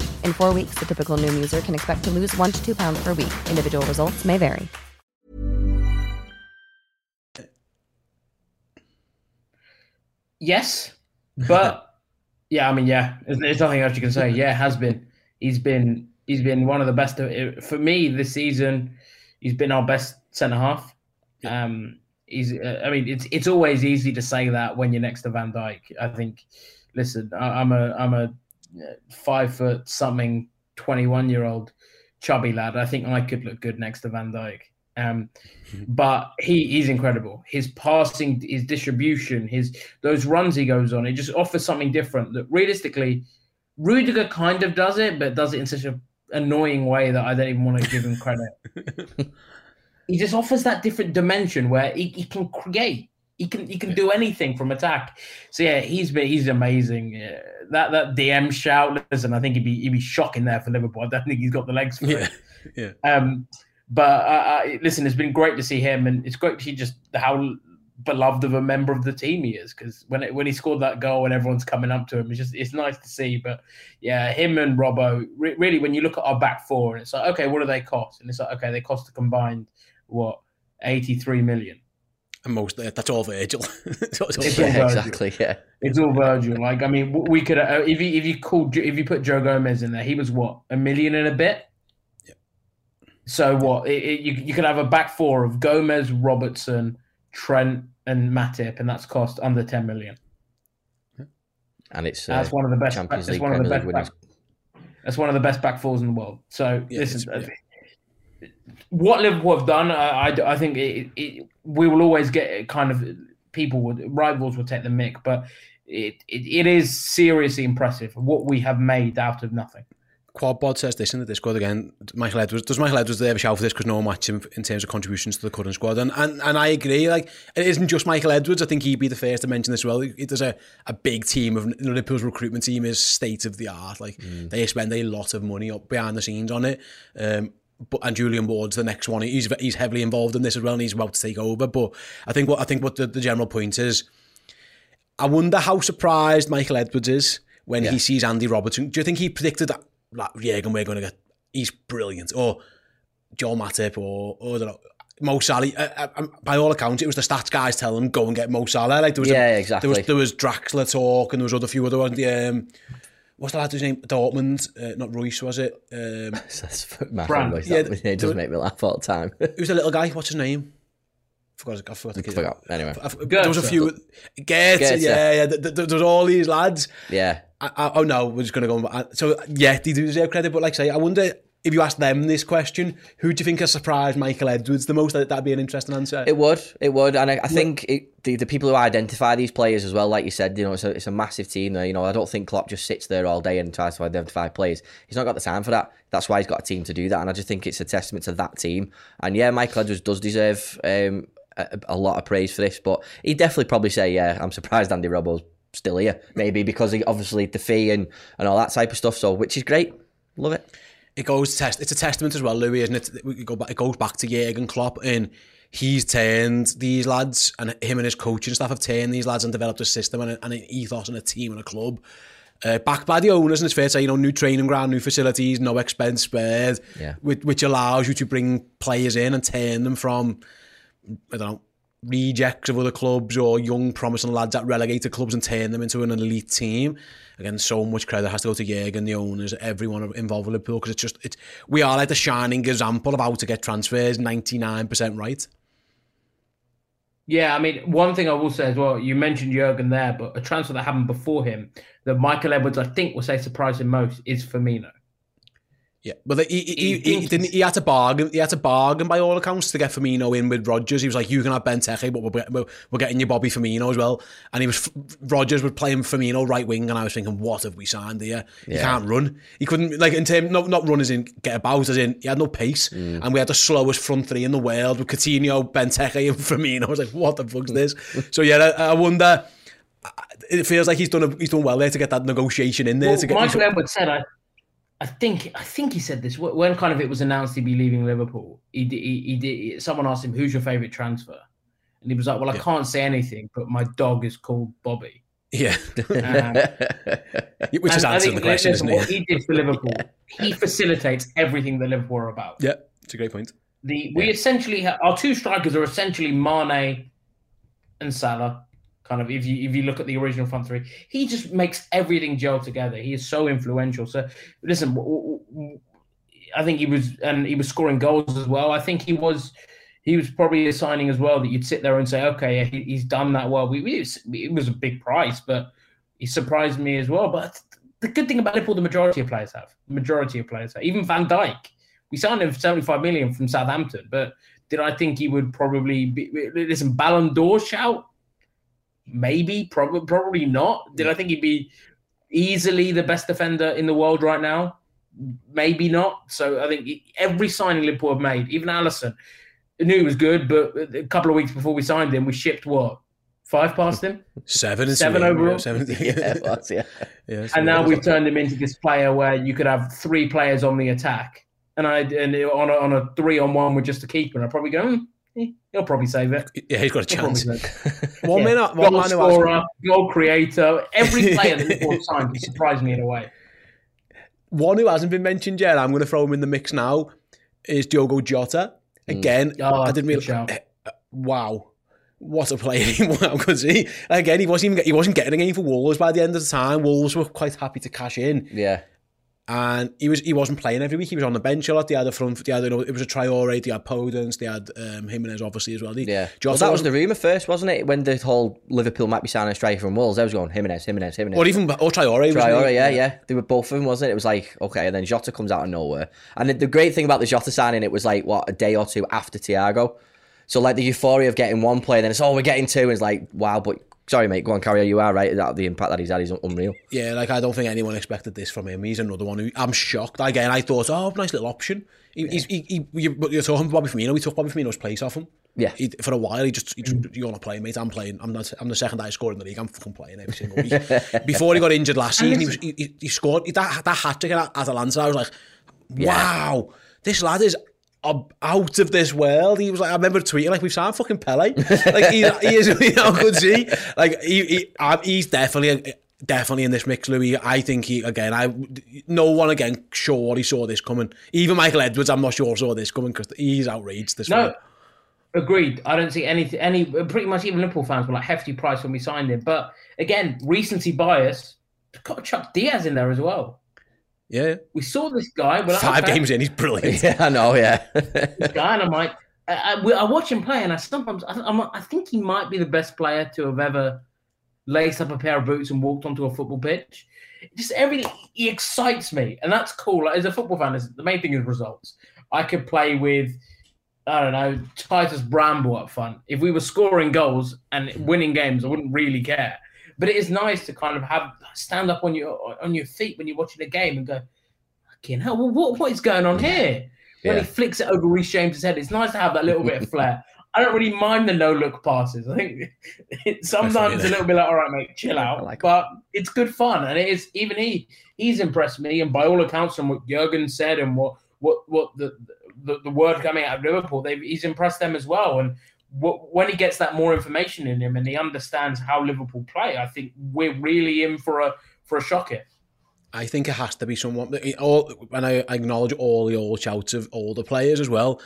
In four weeks, the typical Noom user can expect to lose one to two pounds per week. Individual results may vary. Yes, but yeah, I mean, yeah, there's, there's nothing else you can say. Yeah, has been. He's been he's been one of the best for me this season. He's been our best centre half. Um, he's. Uh, I mean, it's it's always easy to say that when you're next to Van Dijk. I think. Listen, I, I'm a I'm a five foot something, 21 year old chubby lad. I think I could look good next to Van Dijk. Um, but he he's incredible. His passing, his distribution, his those runs he goes on, it just offers something different. That realistically, Rudiger kind of does it, but does it in such an annoying way that I don't even want to give him credit. he just offers that different dimension where he, he can create. He can he can do anything from attack. So yeah, he's been he's amazing. Yeah, that that DM shout, listen, I think he'd be he'd be shocking there for Liverpool. I don't think he's got the legs for yeah. it. Yeah. Um, but uh, uh, listen, it's been great to see him, and it's great to see just how beloved of a member of the team he is. Because when it, when he scored that goal and everyone's coming up to him, it's just it's nice to see. But yeah, him and Robbo, re- really, when you look at our back four, and it's like, okay, what do they cost? And it's like, okay, they cost a combined what eighty three million and most that's all Virgil. it's all yeah, exactly. Yeah, it's all Virgil. Like I mean, we could uh, if you if you called if you put Joe Gomez in there, he was what a million and a bit. Yeah. So what it, it, you you could have a back four of Gomez, Robertson, Trent, and Matip, and that's cost under ten million. and it's uh, That's one of the best. Champions That's League, one of the best. Back, that's one of the best back fours in the world. So Yeah, listen, it's- uh, what Liverpool have done, I, I, I think it, it, we will always get kind of people would rivals will take the mick, but it, it, it is seriously impressive what we have made out of nothing. Quadbod says this in the Discord again. Michael Edwards does Michael Edwards deserve a shout for this because no one match him in terms of contributions to the current squad, and, and and I agree. Like it isn't just Michael Edwards. I think he'd be the first to mention this as well. It, there's a, a big team of Liverpool's recruitment team is state of the art. Like they spend a lot of money up behind the scenes on it. Um, but and Julian Ward's the next one. He's he's heavily involved in this as well, and he's about to take over. But I think what I think what the, the general point is, I wonder how surprised Michael Edwards is when he sees Andy Robertson. Do you think he predicted that? Like, Jürgen, we're going to get. He's brilliant, or Joel Matip, or or I don't know, Mo Salah. Uh, uh, by all accounts, it was the stats guys telling him go and get Mo Salah. Like there was Yeah, a, exactly. There was there was Draxler talk, and there was other few other ones. The, um, what's the lad's name? Dortmund, uh, not Reus, was it? Um, That's my Brand. voice, Yeah, that- it does make me laugh all the time. who's the little guy? What's his name? Forgot. I forgot. the kid. Forgot. Anyway, I- I- There was a few. Get yeah, yeah. th- th- There was all these lads. yeah. I, I, oh no, we're just going to go. on- So yeah, they do deserve credit, but like I say, I wonder if you ask them this question, who do you think has surprised Michael Edwards the most? That that'd be an interesting answer. It would, it would, and I, I think it, the the people who identify these players as well, like you said, you know, it's a it's a massive team. There, you know, I don't think Klopp just sits there all day and tries to identify players. He's not got the time for that. That's why he's got a team to do that, and I just think it's a testament to that team. And yeah, Michael Edwards does deserve um, a, a lot of praise for this, but he'd definitely probably say, yeah, I'm surprised Andy Robbo's still here, maybe because he, obviously the fee and and all that type of stuff. So, which is great, love it. It goes test. It's a testament as well, Louis, isn't it? We go back. It goes back to Jurgen Klopp, and he's turned these lads, and him and his coaching staff have turned these lads and developed a system and, a, and an ethos and a team and a club. Uh, backed by the owners, and it's fair to say, you know, new training ground, new facilities, no expense spared, Yeah. which, which allows you to bring players in and turn them from, I don't know, rejects of other clubs or young promising lads at relegated clubs and turn them into an elite team. Again, so much credit has to go to Jurgen, the owners, everyone involved with Liverpool because it's just it's we are like the shining example of how to get transfers ninety nine percent right. Yeah, I mean, one thing I will say as well, you mentioned Jurgen there, but a transfer that happened before him that Michael Edwards, I think, will say surprised most is Firmino. Yeah, but he, he, he, He he, didn't, he had to bargain. He had to bargain by all accounts to get Firmino in with Rodgers. He was like, "You can have Benteke, but we're, we're, we're getting you Bobby Firmino as well." And he was Rodgers was playing Firmino right wing, and I was thinking, "What have we signed here? He Yeah. can't run. He couldn't like in terms not not run as in get about as in he had no pace, Mm. and we had the slowest front three in the world with Coutinho, Benteke, and Firmino. I was like, "What the fuck's this?" so yeah, I, I wonder. It feels like he's done a, he's done well there to get that negotiation in there Well, to get Michael Edwards said, I, I think, I think he said this when kind of it was announced he'd be leaving Liverpool. He he, he did. Someone asked him, "Who's your favorite transfer?" And he was like, "Well, I Yeah. can't say anything, but my dog is called Bobby." yeah, Um, which is answering the question, isn't what it? he did for Liverpool, he facilitates everything that Liverpool are about. Yeah, it's a great point. The we essentially have our two strikers are essentially Mane and Salah. Kind of if you if you look at the original front three, he just makes everything gel together. He is so influential. So listen, i think he was and he was scoring goals as well. I think he was he was probably a signing as well that you'd sit there and say, okay, he's done that well. We, we it was a big price, but he surprised me as well. But the good thing about Liverpool, the majority of players have. The majority of players have. Even Van Dijk. We signed him for 75 million from Southampton, but did I think he would probably be listen, Ballon d'Or shout? Maybe, probably probably not. Did I think he'd be easily the best defender in the world right now? Maybe not. So I think every signing Liverpool have made, even Alisson, I knew he was good, but a couple of weeks before we signed him, we shipped what? Five past him? Seven and Seven yeah, overall? Seven, yeah, it yeah. yeah, and now we've turned him into this player where you could have three players on the attack, and I and on a, on a three on one with just a keeper, and I'd probably go, hmm, eh, he'll probably save it. yeah, he's got a He'll chance. save it. One Yeah. minute, one goal man who has- scorer, goal creator, every player that Liverpool signed has surprised me in a way. One who hasn't been mentioned yet, I'm going to throw him in the mix now, is Diogo Jota. Again, Oh, I didn't good really. shout. Wow, what a player he was! Because he again, he wasn't even he wasn't getting any for Wolves by the end of the time. Wolves were quite happy to cash in, yeah. And he was he wasn't playing every week. He was on the bench a lot. They had a front. They had you know, it was a Traore. They had Podence. They had um, Jimenez obviously as well. They, Yeah. Jota Well, that was the rumour first, wasn't it? When the whole Liverpool might be signing a striker from Wolves, I was going Jimenez, Jimenez, Jimenez. or even or Traore. wasn't Traore, yeah, yeah. They were both of them, wasn't it? It was like, okay, and then Jota comes out of nowhere. And the- the great thing about the Jota signing, it was like, what, a day or two after Thiago. So, like, the euphoria of getting one player, then it's, oh, we're getting two. And it's like, wow, but sorry, mate, go on, carry on. You are right. That, the impact that he's had is unreal. Yeah, like I don't think anyone expected this from him. He's another one who I'm shocked. Again, I thought, oh, nice little option. He, he's, he, he, you, but you're talking Bobby Firmino. We took Bobby Firmino's place off him. Yeah. He, for a while, he just, he just you're not playing, mate. I'm playing. I'm not. I'm the second highest scorer in the league. I'm fucking playing every single week. Before he got injured last season, he was he, he, he scored that that hat trick at Atalanta. I was like, wow, this lad is. Out of this world, he was like. I remember tweeting like we've signed fucking Pele. Like he, he is, you know, good see. Like he, he he's definitely definitely in this mix, Louis. I think he again. I no one again sure he saw this coming. Even Michael Edwards, I'm not sure saw this coming because he's outraged. This No, one. agreed. I don't see any any pretty much even Liverpool fans were like hefty price when we signed him. But again, recency bias. Got chuck Diaz in there as well. Yeah, We saw this guy. Five okay, games in, he's brilliant. Yeah, I know, yeah. This guy, and I'm like, I, I, I watch him play, and I sometimes I, I'm, I think he might be the best player to have ever laced up a pair of boots and walked onto a football pitch. Just everything he excites me, and that's cool. Like, as a football fan, is- the main thing is results. I could play with. I don't know, Titus Bramble up front. If we were scoring goals and winning games, I wouldn't really care. But it is nice to kind of have stand up on your on your feet when you're watching a game and go, "Fucking hell, well, what what is going on here?" When Yeah. he flicks it over Reece James's head, it's nice to have that little bit of flair. I don't really mind the no look passes. I think it, sometimes it's a little bit like, all right, mate, chill out. like it. but it's good fun, and it is even he he's impressed me. And by all accounts, from what Jurgen said and what what what the the, the word coming out of Liverpool, they he's impressed them as well. And when he gets that more information in him and he understands how Liverpool play, I think we're really in for a for a shock here. I think it has to be someone. All, and I acknowledge all the old shouts of older players as well.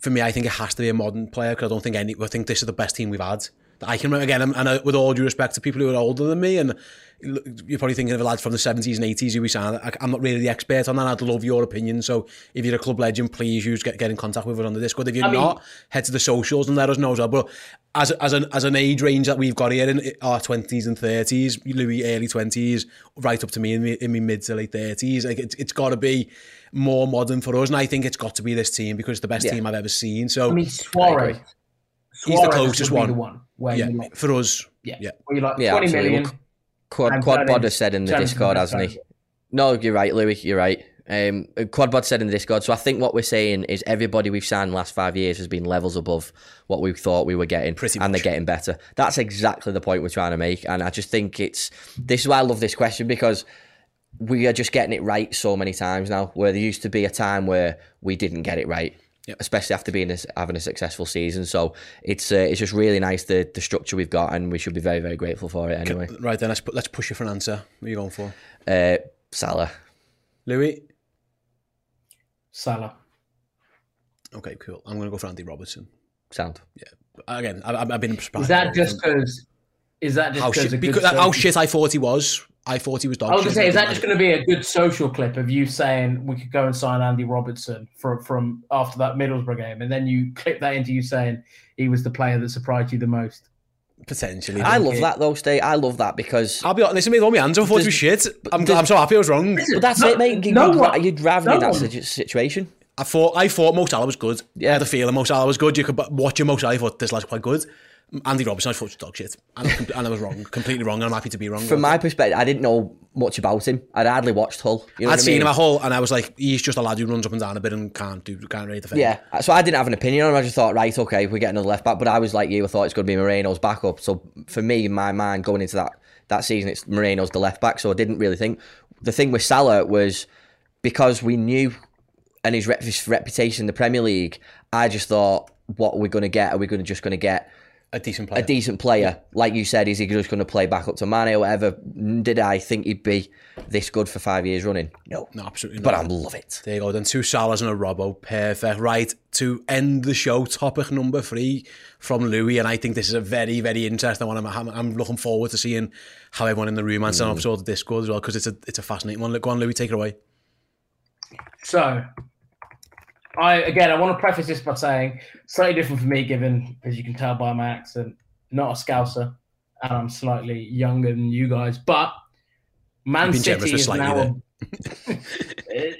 For me, I think it has to be a modern player because I don't think any. I think this is the best team we've had. I can remember again, and with all due respect to people who are older than me, and you're probably thinking of a lad from the 70s and 80s who we signed. I'm not really the expert on that. I'd love your opinion. So if you're a club legend, please use get, get in contact with us on the Discord. If you're I mean- not, head to the socials and let us know as well. But as as an as an age range that we've got here in our 20s and 30s, Louis early 20s, right up to me in my, in my mid to late 30s, like it's, it's got to be more modern for us. And I think it's got to be this team because it's the best Yeah. team I've ever seen. So I mean, Suarez. He's the closest one. The one where yeah, like, for us, yeah, yeah. where you like Yeah, twenty absolutely. million. Quad, And Quad turn Bod has said in the Discord, hasn't he? No, you're right, Louis. You're right. Um, Quad Bod said in the Discord. So I think what we're saying is everybody we've signed the last five years has been levels above what we thought we were getting, Pretty and much. they're getting better. That's exactly the point we're trying to make. And I just think it's this is why I love this question because we are just getting it right so many times now. Where there used to be a time where we didn't get it right. Yep. Especially after being a, having a successful season, so it's uh, it's just really nice the the structure we've got, and we should be very very grateful for it anyway. Right then, let's put, let's push you for an answer. What are you going for, Uh, Salah, Louis? Salah. Okay, cool. I'm going to go for Andy Robertson. sound. Yeah. Again, I, I've been surprised. Is that just because? Is that just how because? shit, because how shit I thought he was? I thought he was dog I was gonna say, is that just going to be a good social clip of you saying we could go and sign Andy Robertson from from after that Middlesbrough game, and then you clip that into you saying he was the player that surprised you the most? potentially? I love that though, Stay. I love that because I'll be honest. I made all my hands. up. I thought he was shit. I'm, does- I'm so happy I was wrong. but that's No- it, mate. You'd, no ra- one- you'd rather be in no that situation. I thought I thought Mo Salah was good. Yeah. the had a feeling Mo Salah was good. You could watch Mo Salah. I thought this lad's quite good. Andy Robertson, I thought was dog shit, and I, was, and I was wrong, completely wrong. And I'm happy to be wrong. From my perspective, I didn't know much about him. I'd hardly watched Hull. You know I'd what I seen mean? him at Hull, and I was like, he's just a lad who runs up and down a bit and can't do, can't really defend. Yeah, so I didn't have an opinion on him. I just thought, right, okay, we get another left back. But I was like you, I thought it's going to be Moreno's backup. So for me, in my mind, going into that that season, it's Moreno's the left back. So I didn't really think. The thing with Salah was because we knew and his, rep- his reputation in the Premier League. I just thought, what are we going to get? Are we going to just going to get a decent player. a decent player. Like you said, is he just going to play back up to Mane or whatever? Did I think he'd be this good for five years running? No. no, absolutely. But not. I love it. There you go. Then two Salahs and a Robbo. Perfect. Right. To end the show, topic number three from Louis. And I think this is a very, very interesting one. I'm, I'm, I'm looking forward to seeing how everyone in the room answers. Mm. I'm sure the Discord as well, because it's a, it's a fascinating one. Look, Go on, Louis, take it away. So, I again, I want to preface this by saying slightly different for me, given as you can tell by my accent, not a Scouser, and I'm slightly younger than you guys. But Man You've been generous City is now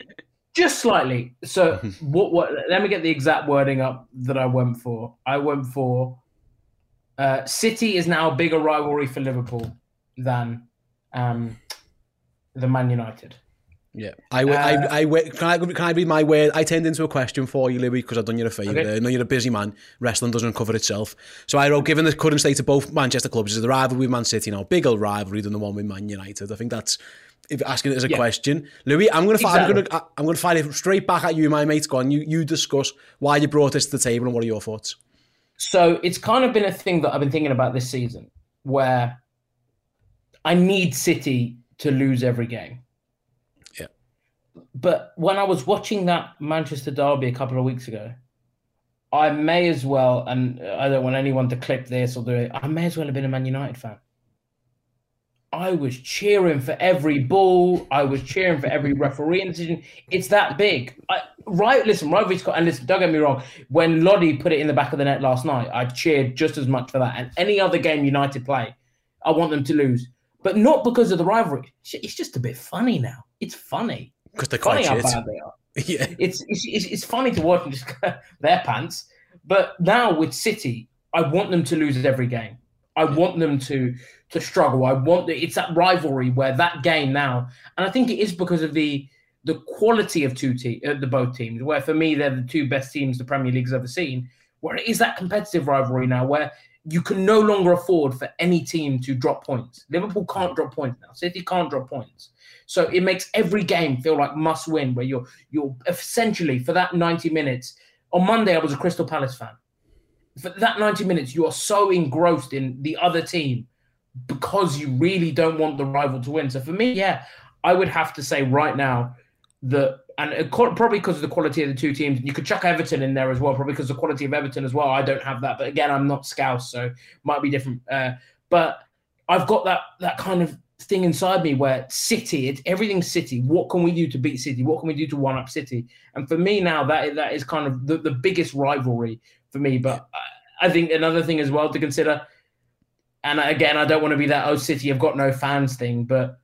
just slightly. So, what? What? Let me get the exact wording up that I went for. I went for uh, City is now a bigger rivalry for Liverpool than um, the Man United. Yeah, I, I, Uh, I, w- can I can I read my word? I turned into a question for you, Louis, because I've done you a favour. Okay. I know you're a busy man. Wrestling doesn't cover itself. So I wrote, given the current state of both Manchester clubs, is the rivalry with Man City now a bigger rivalry than the one with Man United? I think that's if asking it as a Yeah. question. Louis, I'm going to fire, I'm Exactly. going to I'm going to fire it straight back at you, my mate. Go on, you you discuss why you brought this to the table and what are your thoughts? So it's kind of been a thing that I've been thinking about this season where I need City to lose every game. But when I was watching that Manchester derby a couple of weeks ago, I may as well, and I don't want anyone to clip this or do it, I may as well have been a Man United fan. I was cheering for every ball. I was cheering for every referee decision. It's that big. I, right, listen, rivalry's got, and listen, don't get me wrong. When Lodi put it in the back of the net last night, I cheered just as much for that. And any other game United play, I want them to lose. But not because of the rivalry. It's just a bit funny now. It's funny. Because they're quite Funny how bad they are yeah, it's, it's it's funny to watch and just their pants. But now with City, I want them to lose every game. I want them to to struggle. I want the, it's that rivalry where that game now, and I think it is because of the the quality of two te- uh, the both teams. Where for me, they're the two best teams the Premier League's ever seen. Where it is that competitive rivalry now, where you can no longer afford for any team to drop points. Liverpool can't drop points now. City can't drop points. So it makes every game feel like must win, where you're you're essentially for that 90 minutes. On Monday, I was a Crystal Palace fan. For that 90 minutes, you are so engrossed in the other team because you really don't want the rival to win. So for me, yeah, I would have to say right now that, and probably because of the quality of the two teams, you could chuck Everton in there as well, probably because of the quality of Everton as well. I don't have that, but again, I'm not Scouse, so might be different. Uh, but I've got that that kind of thing inside me where City, it's everything's City. What can we do to beat City? What can we do to one up City? And for me now, that that is kind of the, the biggest rivalry for me. But I, I think another thing as well to consider, and again, I don't want to be that oh City I've got no fans thing, but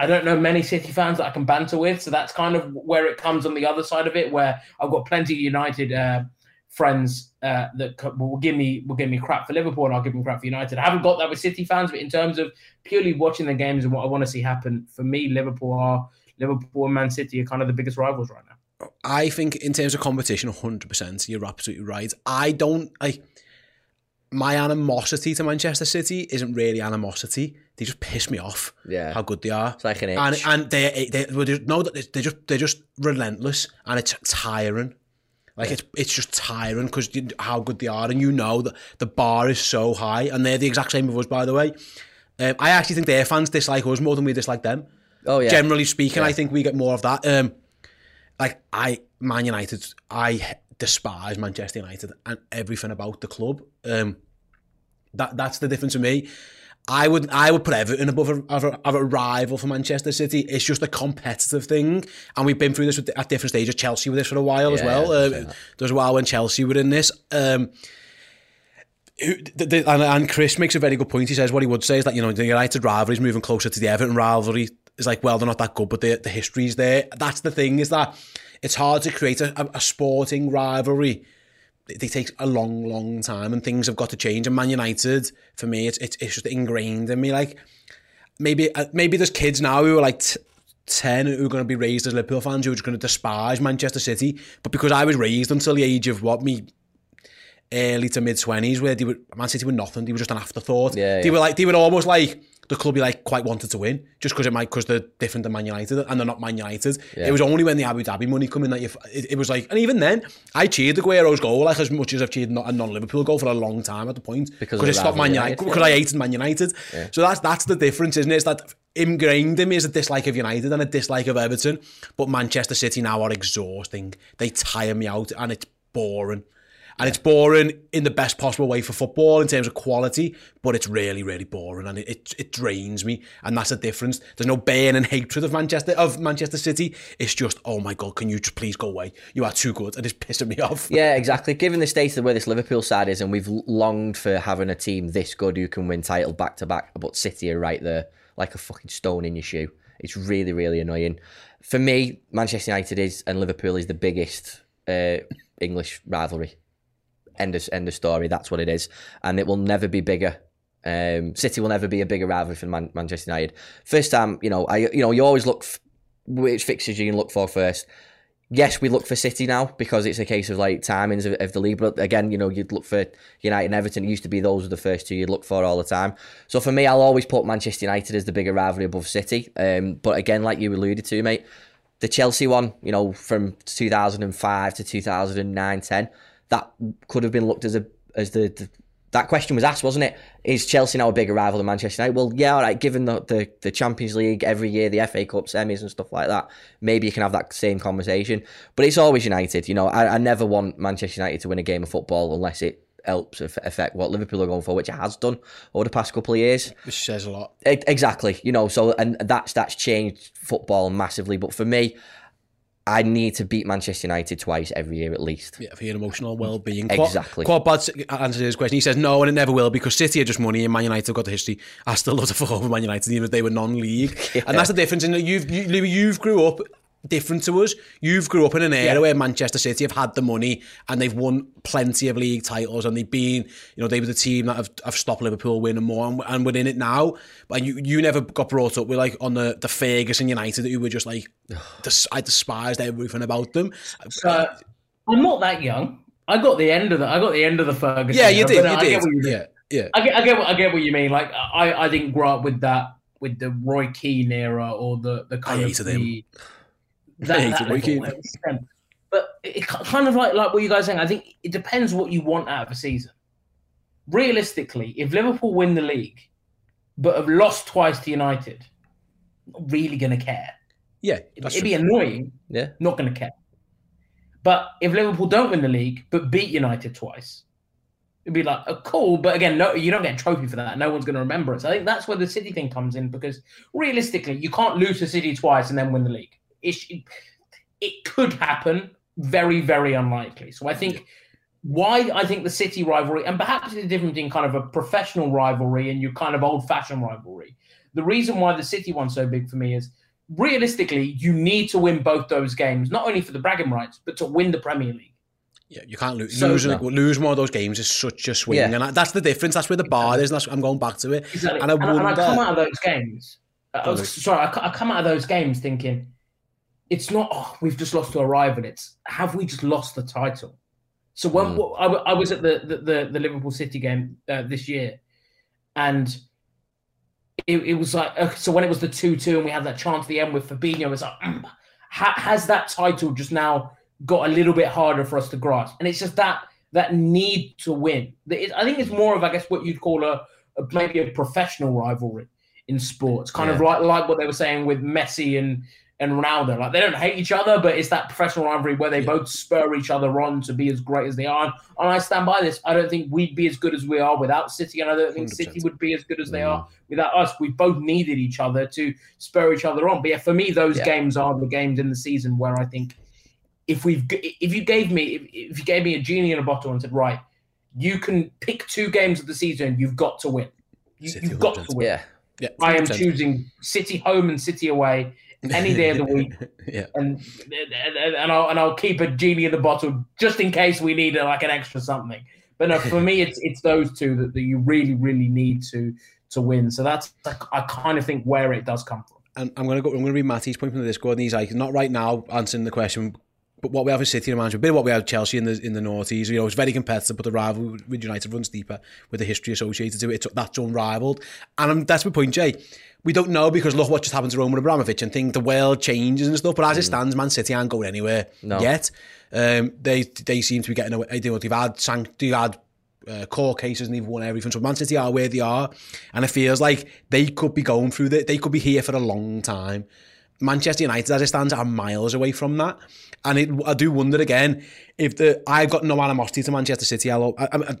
I don't know many City fans that I can banter with. So that's kind of where it comes on the other side of it, where I've got plenty of United uh, friends uh, that co- will give me will give me crap for Liverpool, and I'll give them crap for United. I haven't got that with City fans, but in terms of purely watching the games and what I want to see happen, for me, Liverpool are Liverpool and Man City are kind of the biggest rivals right now. I think in terms of competition, 100%, you're absolutely right. I don't, like, my animosity to Manchester City isn't really animosity. They just piss me off. Yeah. How good they are. It's like an and itch. and they they well, they no they're just they're just relentless and it's tiring. Like it's it's just tiring because how good they are and you know that the bar is so high and they're the exact same with us by the way. Um, I actually think their fans dislike us more than we dislike them. Oh yeah. Generally speaking, Yeah. I think we get more of that. Um, like I Man United, I despise Manchester United and everything about the club. Um, that that's the difference for me. I would I would put Everton above a, of a, of a rival for Manchester City. It's just a competitive thing, and we've been through this with, at different stages. Chelsea with this for a while as well. yeah, Uh, I'd there was a while when Chelsea were in this. Um, who- the, the, and, and Chris makes a very good point. He says what he would say is that you know the United rivalry is moving closer to the Everton rivalry. It's like well they're not that good, but the the history's there. That's the thing is that it's hard to create a, a, sporting rivalry. It, it takes a long, long time, and things have got to change. And Man United, for me, it's it's, it's just ingrained in me. Like maybe uh, maybe there's kids now who are like. T- 10 who are going to be raised as Liverpool fans who are just going to despise Manchester City but because I was raised until the age of what me early to mid twenties where they were Man City were nothing. They were just an afterthought. Yeah, They yeah. were like they were almost like the club you like quite wanted to win just because it might because they're different than Man United and they're not Man United. Yeah. It was only when the Abu Dhabi money come in that you. It, it was like and even then I cheered the Aguero's goal like as much as I've cheered not a non Liverpool goal for a long time at the point Because the not Man United yeah. because I hated Man United. So that's that's the difference, isn't it? It's that ingrained in me is a dislike of United and a dislike of Everton, but Manchester City now are exhausting. They tire me out and it's boring. And it's boring in the best possible way for football in terms of quality, but it's really, really boring and it, it, it drains me. And that's the difference. There's no burning hatred of Manchester of Manchester City. It's just, oh my God, can you just please go away? You are too good and it's pissing me off. Yeah, exactly. Given the state of where this Liverpool side is, and we've longed for having a team this good who can win title back to back, but City are right there like a fucking stone in your shoe. It's really, really annoying. For me, Manchester United is and Liverpool is the biggest uh, English rivalry. End of, end of story. That's what it is. And it will never be bigger. Um, City will never be a bigger rivalry for Man- Manchester United. First time, you know, I you know, you always look f- which fixtures you can look for first. Yes, we look for City now because it's a case of like timings of, of the league. But again, you know, you'd look for United and Everton. It used to be those were the first two you'd look for all the time. So for me, I'll always put Manchester United as the bigger rivalry above City. Um, but again, like you alluded to, mate, the Chelsea one, you know, from 2005 to 2009 10, that could have been looked as a as the, the that question was asked, wasn't it? Is Chelsea now a bigger rival than Manchester United? Well, yeah, all right. Given the, the, the Champions League every year, the FA Cup semis and stuff like that, maybe you can have that same conversation. But it's always United. You know, I, I never want Manchester United to win a game of football unless it helps affect what Liverpool are going for, which it has done over the past couple of years. Which says a lot. Exactly. You know, so and that's that's changed football massively. But for me, I need to beat Manchester United twice every year at least. Yeah, for your emotional well-being. Exactly. Quad, Quad answered his question. He says no, and it never will because City are just money, and Man United have got the history. I still love to fall over Man United, even if they were non-league, yeah. and that's the difference. In that you've you, you've grew up different to us. You've grew up in an era yeah. where Manchester City have had the money and they've won plenty of league titles and they've been, you know, they were the team that have, have stopped Liverpool winning more and, and we're in it now. But you you never got brought up with like on the, the Ferguson United that you were just like, I despised everything about them. So, I'm not that young. I got the end of the I got the end of the Ferguson. Yeah, you did. You I did. You yeah, yeah. I get, I get, what, I get what you mean. Like I, I didn't grow up with that, with the Roy Keane era or the the kind I of the, him that, that level, um, but it kind of like like what you guys saying. I think it depends what you want out of a season. Realistically, if Liverpool win the league, but have lost twice to United, not really going to care. Yeah, it'd true. be annoying. Yeah, not going to care. But if Liverpool don't win the league but beat United twice, it'd be like, oh, cool. But again, no, you don't get a trophy for that. No one's going to remember it. So I think that's where the City thing comes in because realistically, you can't lose to City twice and then win the league it, it could happen. Very, very unlikely. So I think why I think the City rivalry, and perhaps the difference in kind of a professional rivalry and your kind of old fashioned rivalry. The reason why the City one's so big for me is realistically, you need to win both those games, not only for the bragging rights, but to win the Premier League. Yeah, you can't lose. So, lose, no. lose one of those games is such a swing, yeah. and that's the difference. That's where the bar is. And I'm going back to it. Exactly. And I, and, and I come out of those games. Uh, I was, sorry, I, I come out of those games thinking it's not oh, we've just lost to a rival. It's have we just lost the title? So when mm. I, I, was at the, the, the Liverpool City game uh, this year, and it, it was like uh, so when it was the two two and we had that chance at the end with Fabinho, it was like mm, ha, has that title just now got a little bit harder for us to grasp? And it's just that that need to win. It, I think it's more of I guess what you'd call a, a maybe a professional rivalry in sports, kind yeah. of like like what they were saying with Messi and and Ronaldo. Like they don't hate each other, but it's that professional rivalry where they yeah. both spur each other on to be as great as they are. And I stand by this. I don't think we'd be as good as we are without City, and I don't think 100%. City would be as good as they are without us. We both needed each other to spur each other on. But yeah, for me, those yeah. games are the games in the season where I think if we've if you gave me if, if you gave me a genie in a bottle and said right, you can pick two games of the season, you've got to win. You, have got to win. Yeah. Yeah, I am choosing City home and City away any day of the week. yeah. And, and and I'll and I'll keep a genie in the bottle just in case we need like an extra something. But no, for me, it's it's those two that, that you really really need to to win. So that's I kind of think where it does come from. And I'm gonna go. I'm gonna read Matty's point from the Discord. And he's like, not right now answering the question, but what we have in City and Manchester, a bit of what we have Chelsea in the in the noughties. You know, it's very competitive, but the rival with United runs deeper with the history associated to it. It's, that's unrivaled. And um, that's my point, Jay we don't know because look what just happened to Roman Abramovich and think the world changes and stuff. But as it mm. stands, Man City aren't going anywhere no. yet. Um, they they seem to be getting away. They, they've had they've had uh, court cases and they've won everything. So Man City are where they are, and it feels like they could be going through that. They could be here for a long time. Manchester United, as it stands, are miles away from that. And it, I do wonder again if the I've got no animosity to Manchester City. I, I, I,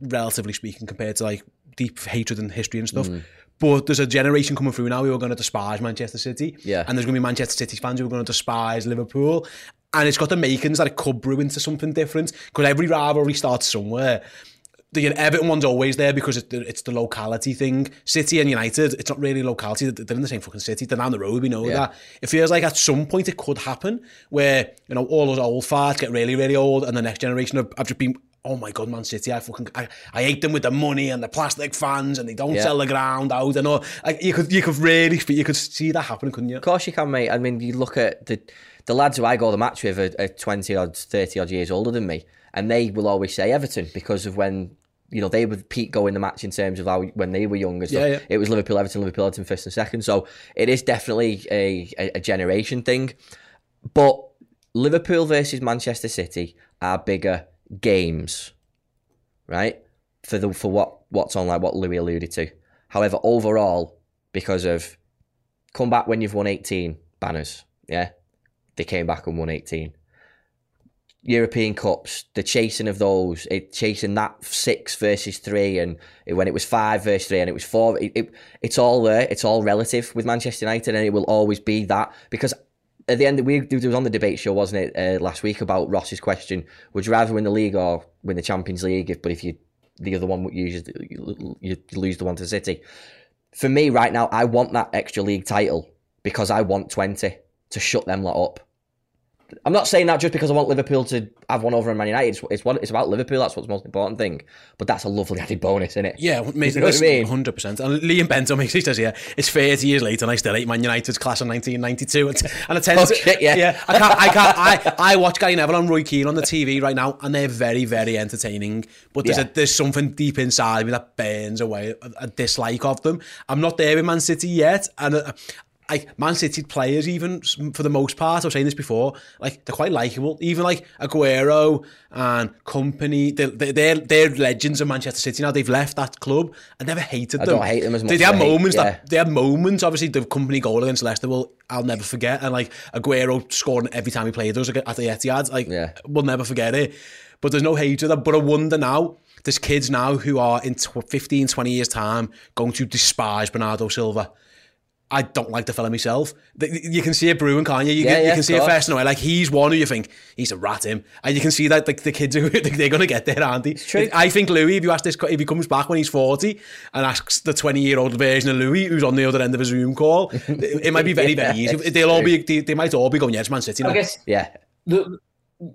relatively speaking, compared to like deep hatred and history and stuff. Mm. But there's a generation coming through now who are going to despise Manchester City. Yeah. And there's going to be Manchester City fans who are going to despise Liverpool. And it's got the makings that it could brew into something different. Because every rivalry starts somewhere. The Everton one's always there because it's the, it's the locality thing. City and United, it's not really locality. They're in the same fucking city. They're down the road. We know Yeah. that. It feels like at some point it could happen where you know all those old farts get really, really old, and the next generation have, have just been. Oh my god, Man City! I fucking I, I hate them with the money and the plastic fans, and they don't Yeah. sell the ground out and all. Like you could you could really you could see that happening, couldn't you? Of course you can, mate. I mean, you look at the the lads who I go to the match with are, are twenty odd, thirty odd years older than me, and they will always say Everton because of when you know they would peak go in the match in terms of how when they were younger. Yeah, yeah. it was Liverpool, Everton, Liverpool, Everton, first and second. So it is definitely a, a, a generation thing. But Liverpool versus Manchester City are bigger games, right? For the for what what's on like what Louis alluded to. However, overall, because of come back when you've won 18 banners, yeah, they came back and won 18. European Cups, the chasing of those, it chasing that six versus three, and when it was five versus three, and it was four, it, it, it's all there. It's all relative with Manchester United, and it will always be that because at the end, we it was on the debate show, wasn't it, uh, last week about Ross's question: Would you rather win the league or win the Champions League? If, but if you the other one, you, you, you lose the one to City. For me, right now, I want that extra league title because I want twenty to shut them lot up. I'm not saying that just because I want Liverpool to have one over on Man United. It's, it's what it's about Liverpool. That's what's the most important thing. But that's a lovely added bonus, isn't it? Yeah, mate, You know I mean? Hundred percent. And Liam Benton makes he says, "Yeah, it's thirty years later, and I still hate Man United's class of nineteen ninety two." And I tend Oh, to, shit, yeah. yeah. I can't, I can't, I, I watch Gary Neville and Roy Keane on the TV right now, and they're very, very entertaining. But there's Yeah. a, there's something deep inside me that burns away a, a dislike of them. I'm not there with Man City yet, and. Uh, like Man City players, even for the most part, I was saying this before, like they're quite likable. Even like Aguero and company, they're, they're they're legends of Manchester City now. They've left that club. I never hated I them. I don't hate them as much They, they had hate- moments yeah. that they had moments. Obviously, the Kompany goal against Leicester, will I'll never forget. And like Aguero scoring every time he played us at the Etihad, like Yeah. we'll never forget it. But there's no hatred. But I wonder now. There's kids now who are in tw- 15, 20 years' time going to despise Bernardo Silva. I don't like the fella myself. You can see it brewing, can't you? You, Yeah, can, you yeah, can of see it course. first away. Like he's one who you think he's a rat him, and you can see that like the kids who they're going to get there, aren't they? true. I think Louis, if you ask this, if he comes back when he's forty and asks the twenty-year-old version of Louis, who's on the other end of a Zoom call, it, it might be very, Yeah, very easy. They'll all be, they, they might all be going, yeah, it's Man City. Now. I guess Yeah. the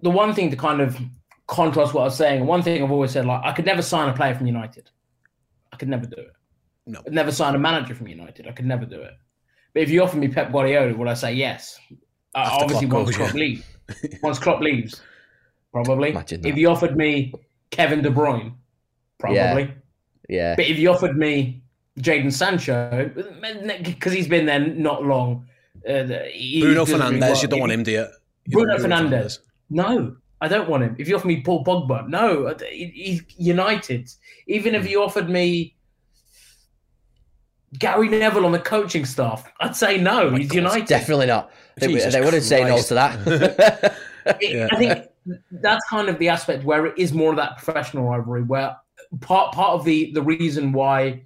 the one thing to kind of contrast what I was saying, one thing I've always said, like I could never sign a player from United. I could never do it. No. I'd never sign a manager from United. I could never do it. But if you offer me Pep Guardiola, would I say yes? Uh, obviously, once goes, Klopp yeah. leaves. Once Klopp leaves, probably. Imagine If you offered me Kevin De Bruyne, probably. Yeah. But if you offered me Jadon Sancho, because he's been there not long, uh, Bruno really you don't want him, do you? You Bruno don't. No, I don't want him. If you offer me Paul Pogba, no, he- he's United. Even Hmm. if you offered me Gary Neville on the coaching staff, I'd say no. he's United. Definitely not. They, Jesus they wouldn't say no to that. It- I think that's kind of the aspect where it is more of that professional rivalry. Where part part of the the reason why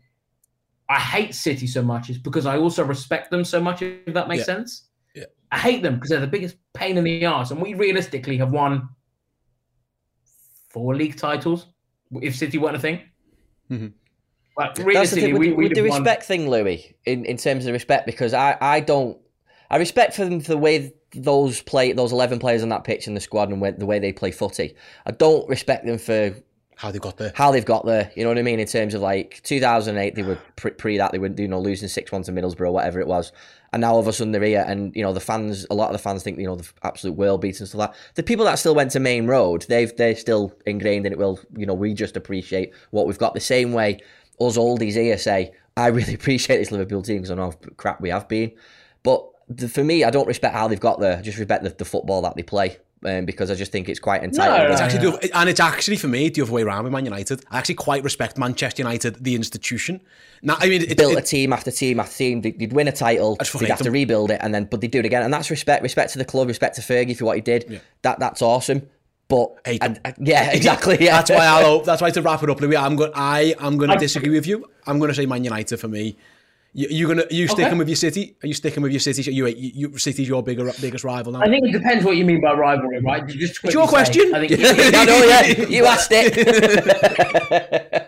I hate City so much is because I also respect them so much. If that makes Yeah. sense. Yeah. I hate them because they're the biggest pain in the ass, and we realistically have won four league titles. If City weren't a thing, Mhm. Like That's the realistically, thing with, we with we'd the have won- respect thing, Louis. In, in terms of respect, because I, I don't I respect for them for the way those play those eleven players on that pitch in the squad and the way they play footy. I don't respect them for How they got there. how they've got there. You know what I mean? In terms of like 2008, they were pre, pre that they were you know losing six one to Middlesbrough, whatever it was, and now all of a sudden they're here, and you know the fans, a lot of the fans think you know the absolute world beats and stuff like that. The people that still went to Maine Road, they've they're still ingrained in it. Well, you know we just appreciate what we've got. The same way us oldies here say, I really appreciate this Liverpool team because I know how crap we have been, but the, for me, I don't respect how they've got there. I just respect the, the football that they play. um, because I just think it's quite entitled. No, It's no, actually the- and it's actually for me the other way around with Man United. I actually quite respect Manchester United, the institution. Now, I mean, it, built it- a team after team after team. They'd, they'd win a title, just they'd have hate to rebuild it, and then but they do it again. And that's respect, respect to the club, respect to Fergie for what he did. That that's awesome. But Hate and- them. Uh, and- yeah, exactly. Yeah, That's why I'll. That's why to wrap it up, Louis. I'm going. I am going to disagree with you. I'm going to say Man United for me. You, you gonna you sticking Okay. with your City? Are you sticking with your City? You, you, you City's your bigger biggest rival now. I think it depends what you mean by rivalry, right? Just It's your quickly say, question. I think I know, yeah, you asked it.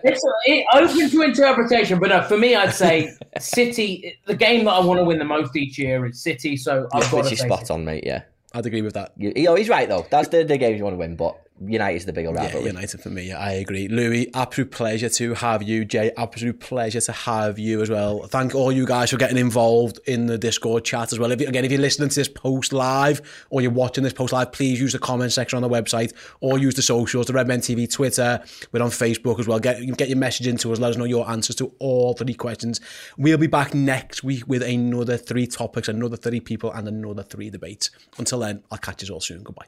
it's it, open to interpretation, but no, for me, I'd say City. The game that I want to win the most each year is City. So I've got to is say spot City. on, mate. Yeah, I'd agree with that. you, you know, he's right though. That's the, the games you want to win, but United's the bigger Yeah, rivalry. United for me. Yeah, I agree. Louis, absolute pleasure to have you. Jay, absolute pleasure to have you as well. Thank all you guys for getting involved in the Discord chat as well. If you, again, if you're listening to this post live or you're watching this post live, please use the comment section on the website or use the socials, the Red Men TV Twitter. We're on Facebook as well. Get get your message into us. Let us know your answers to all three questions. We'll be back next week with another three topics, another three people, and another three debates. Until then, I'll catch you all soon. Goodbye.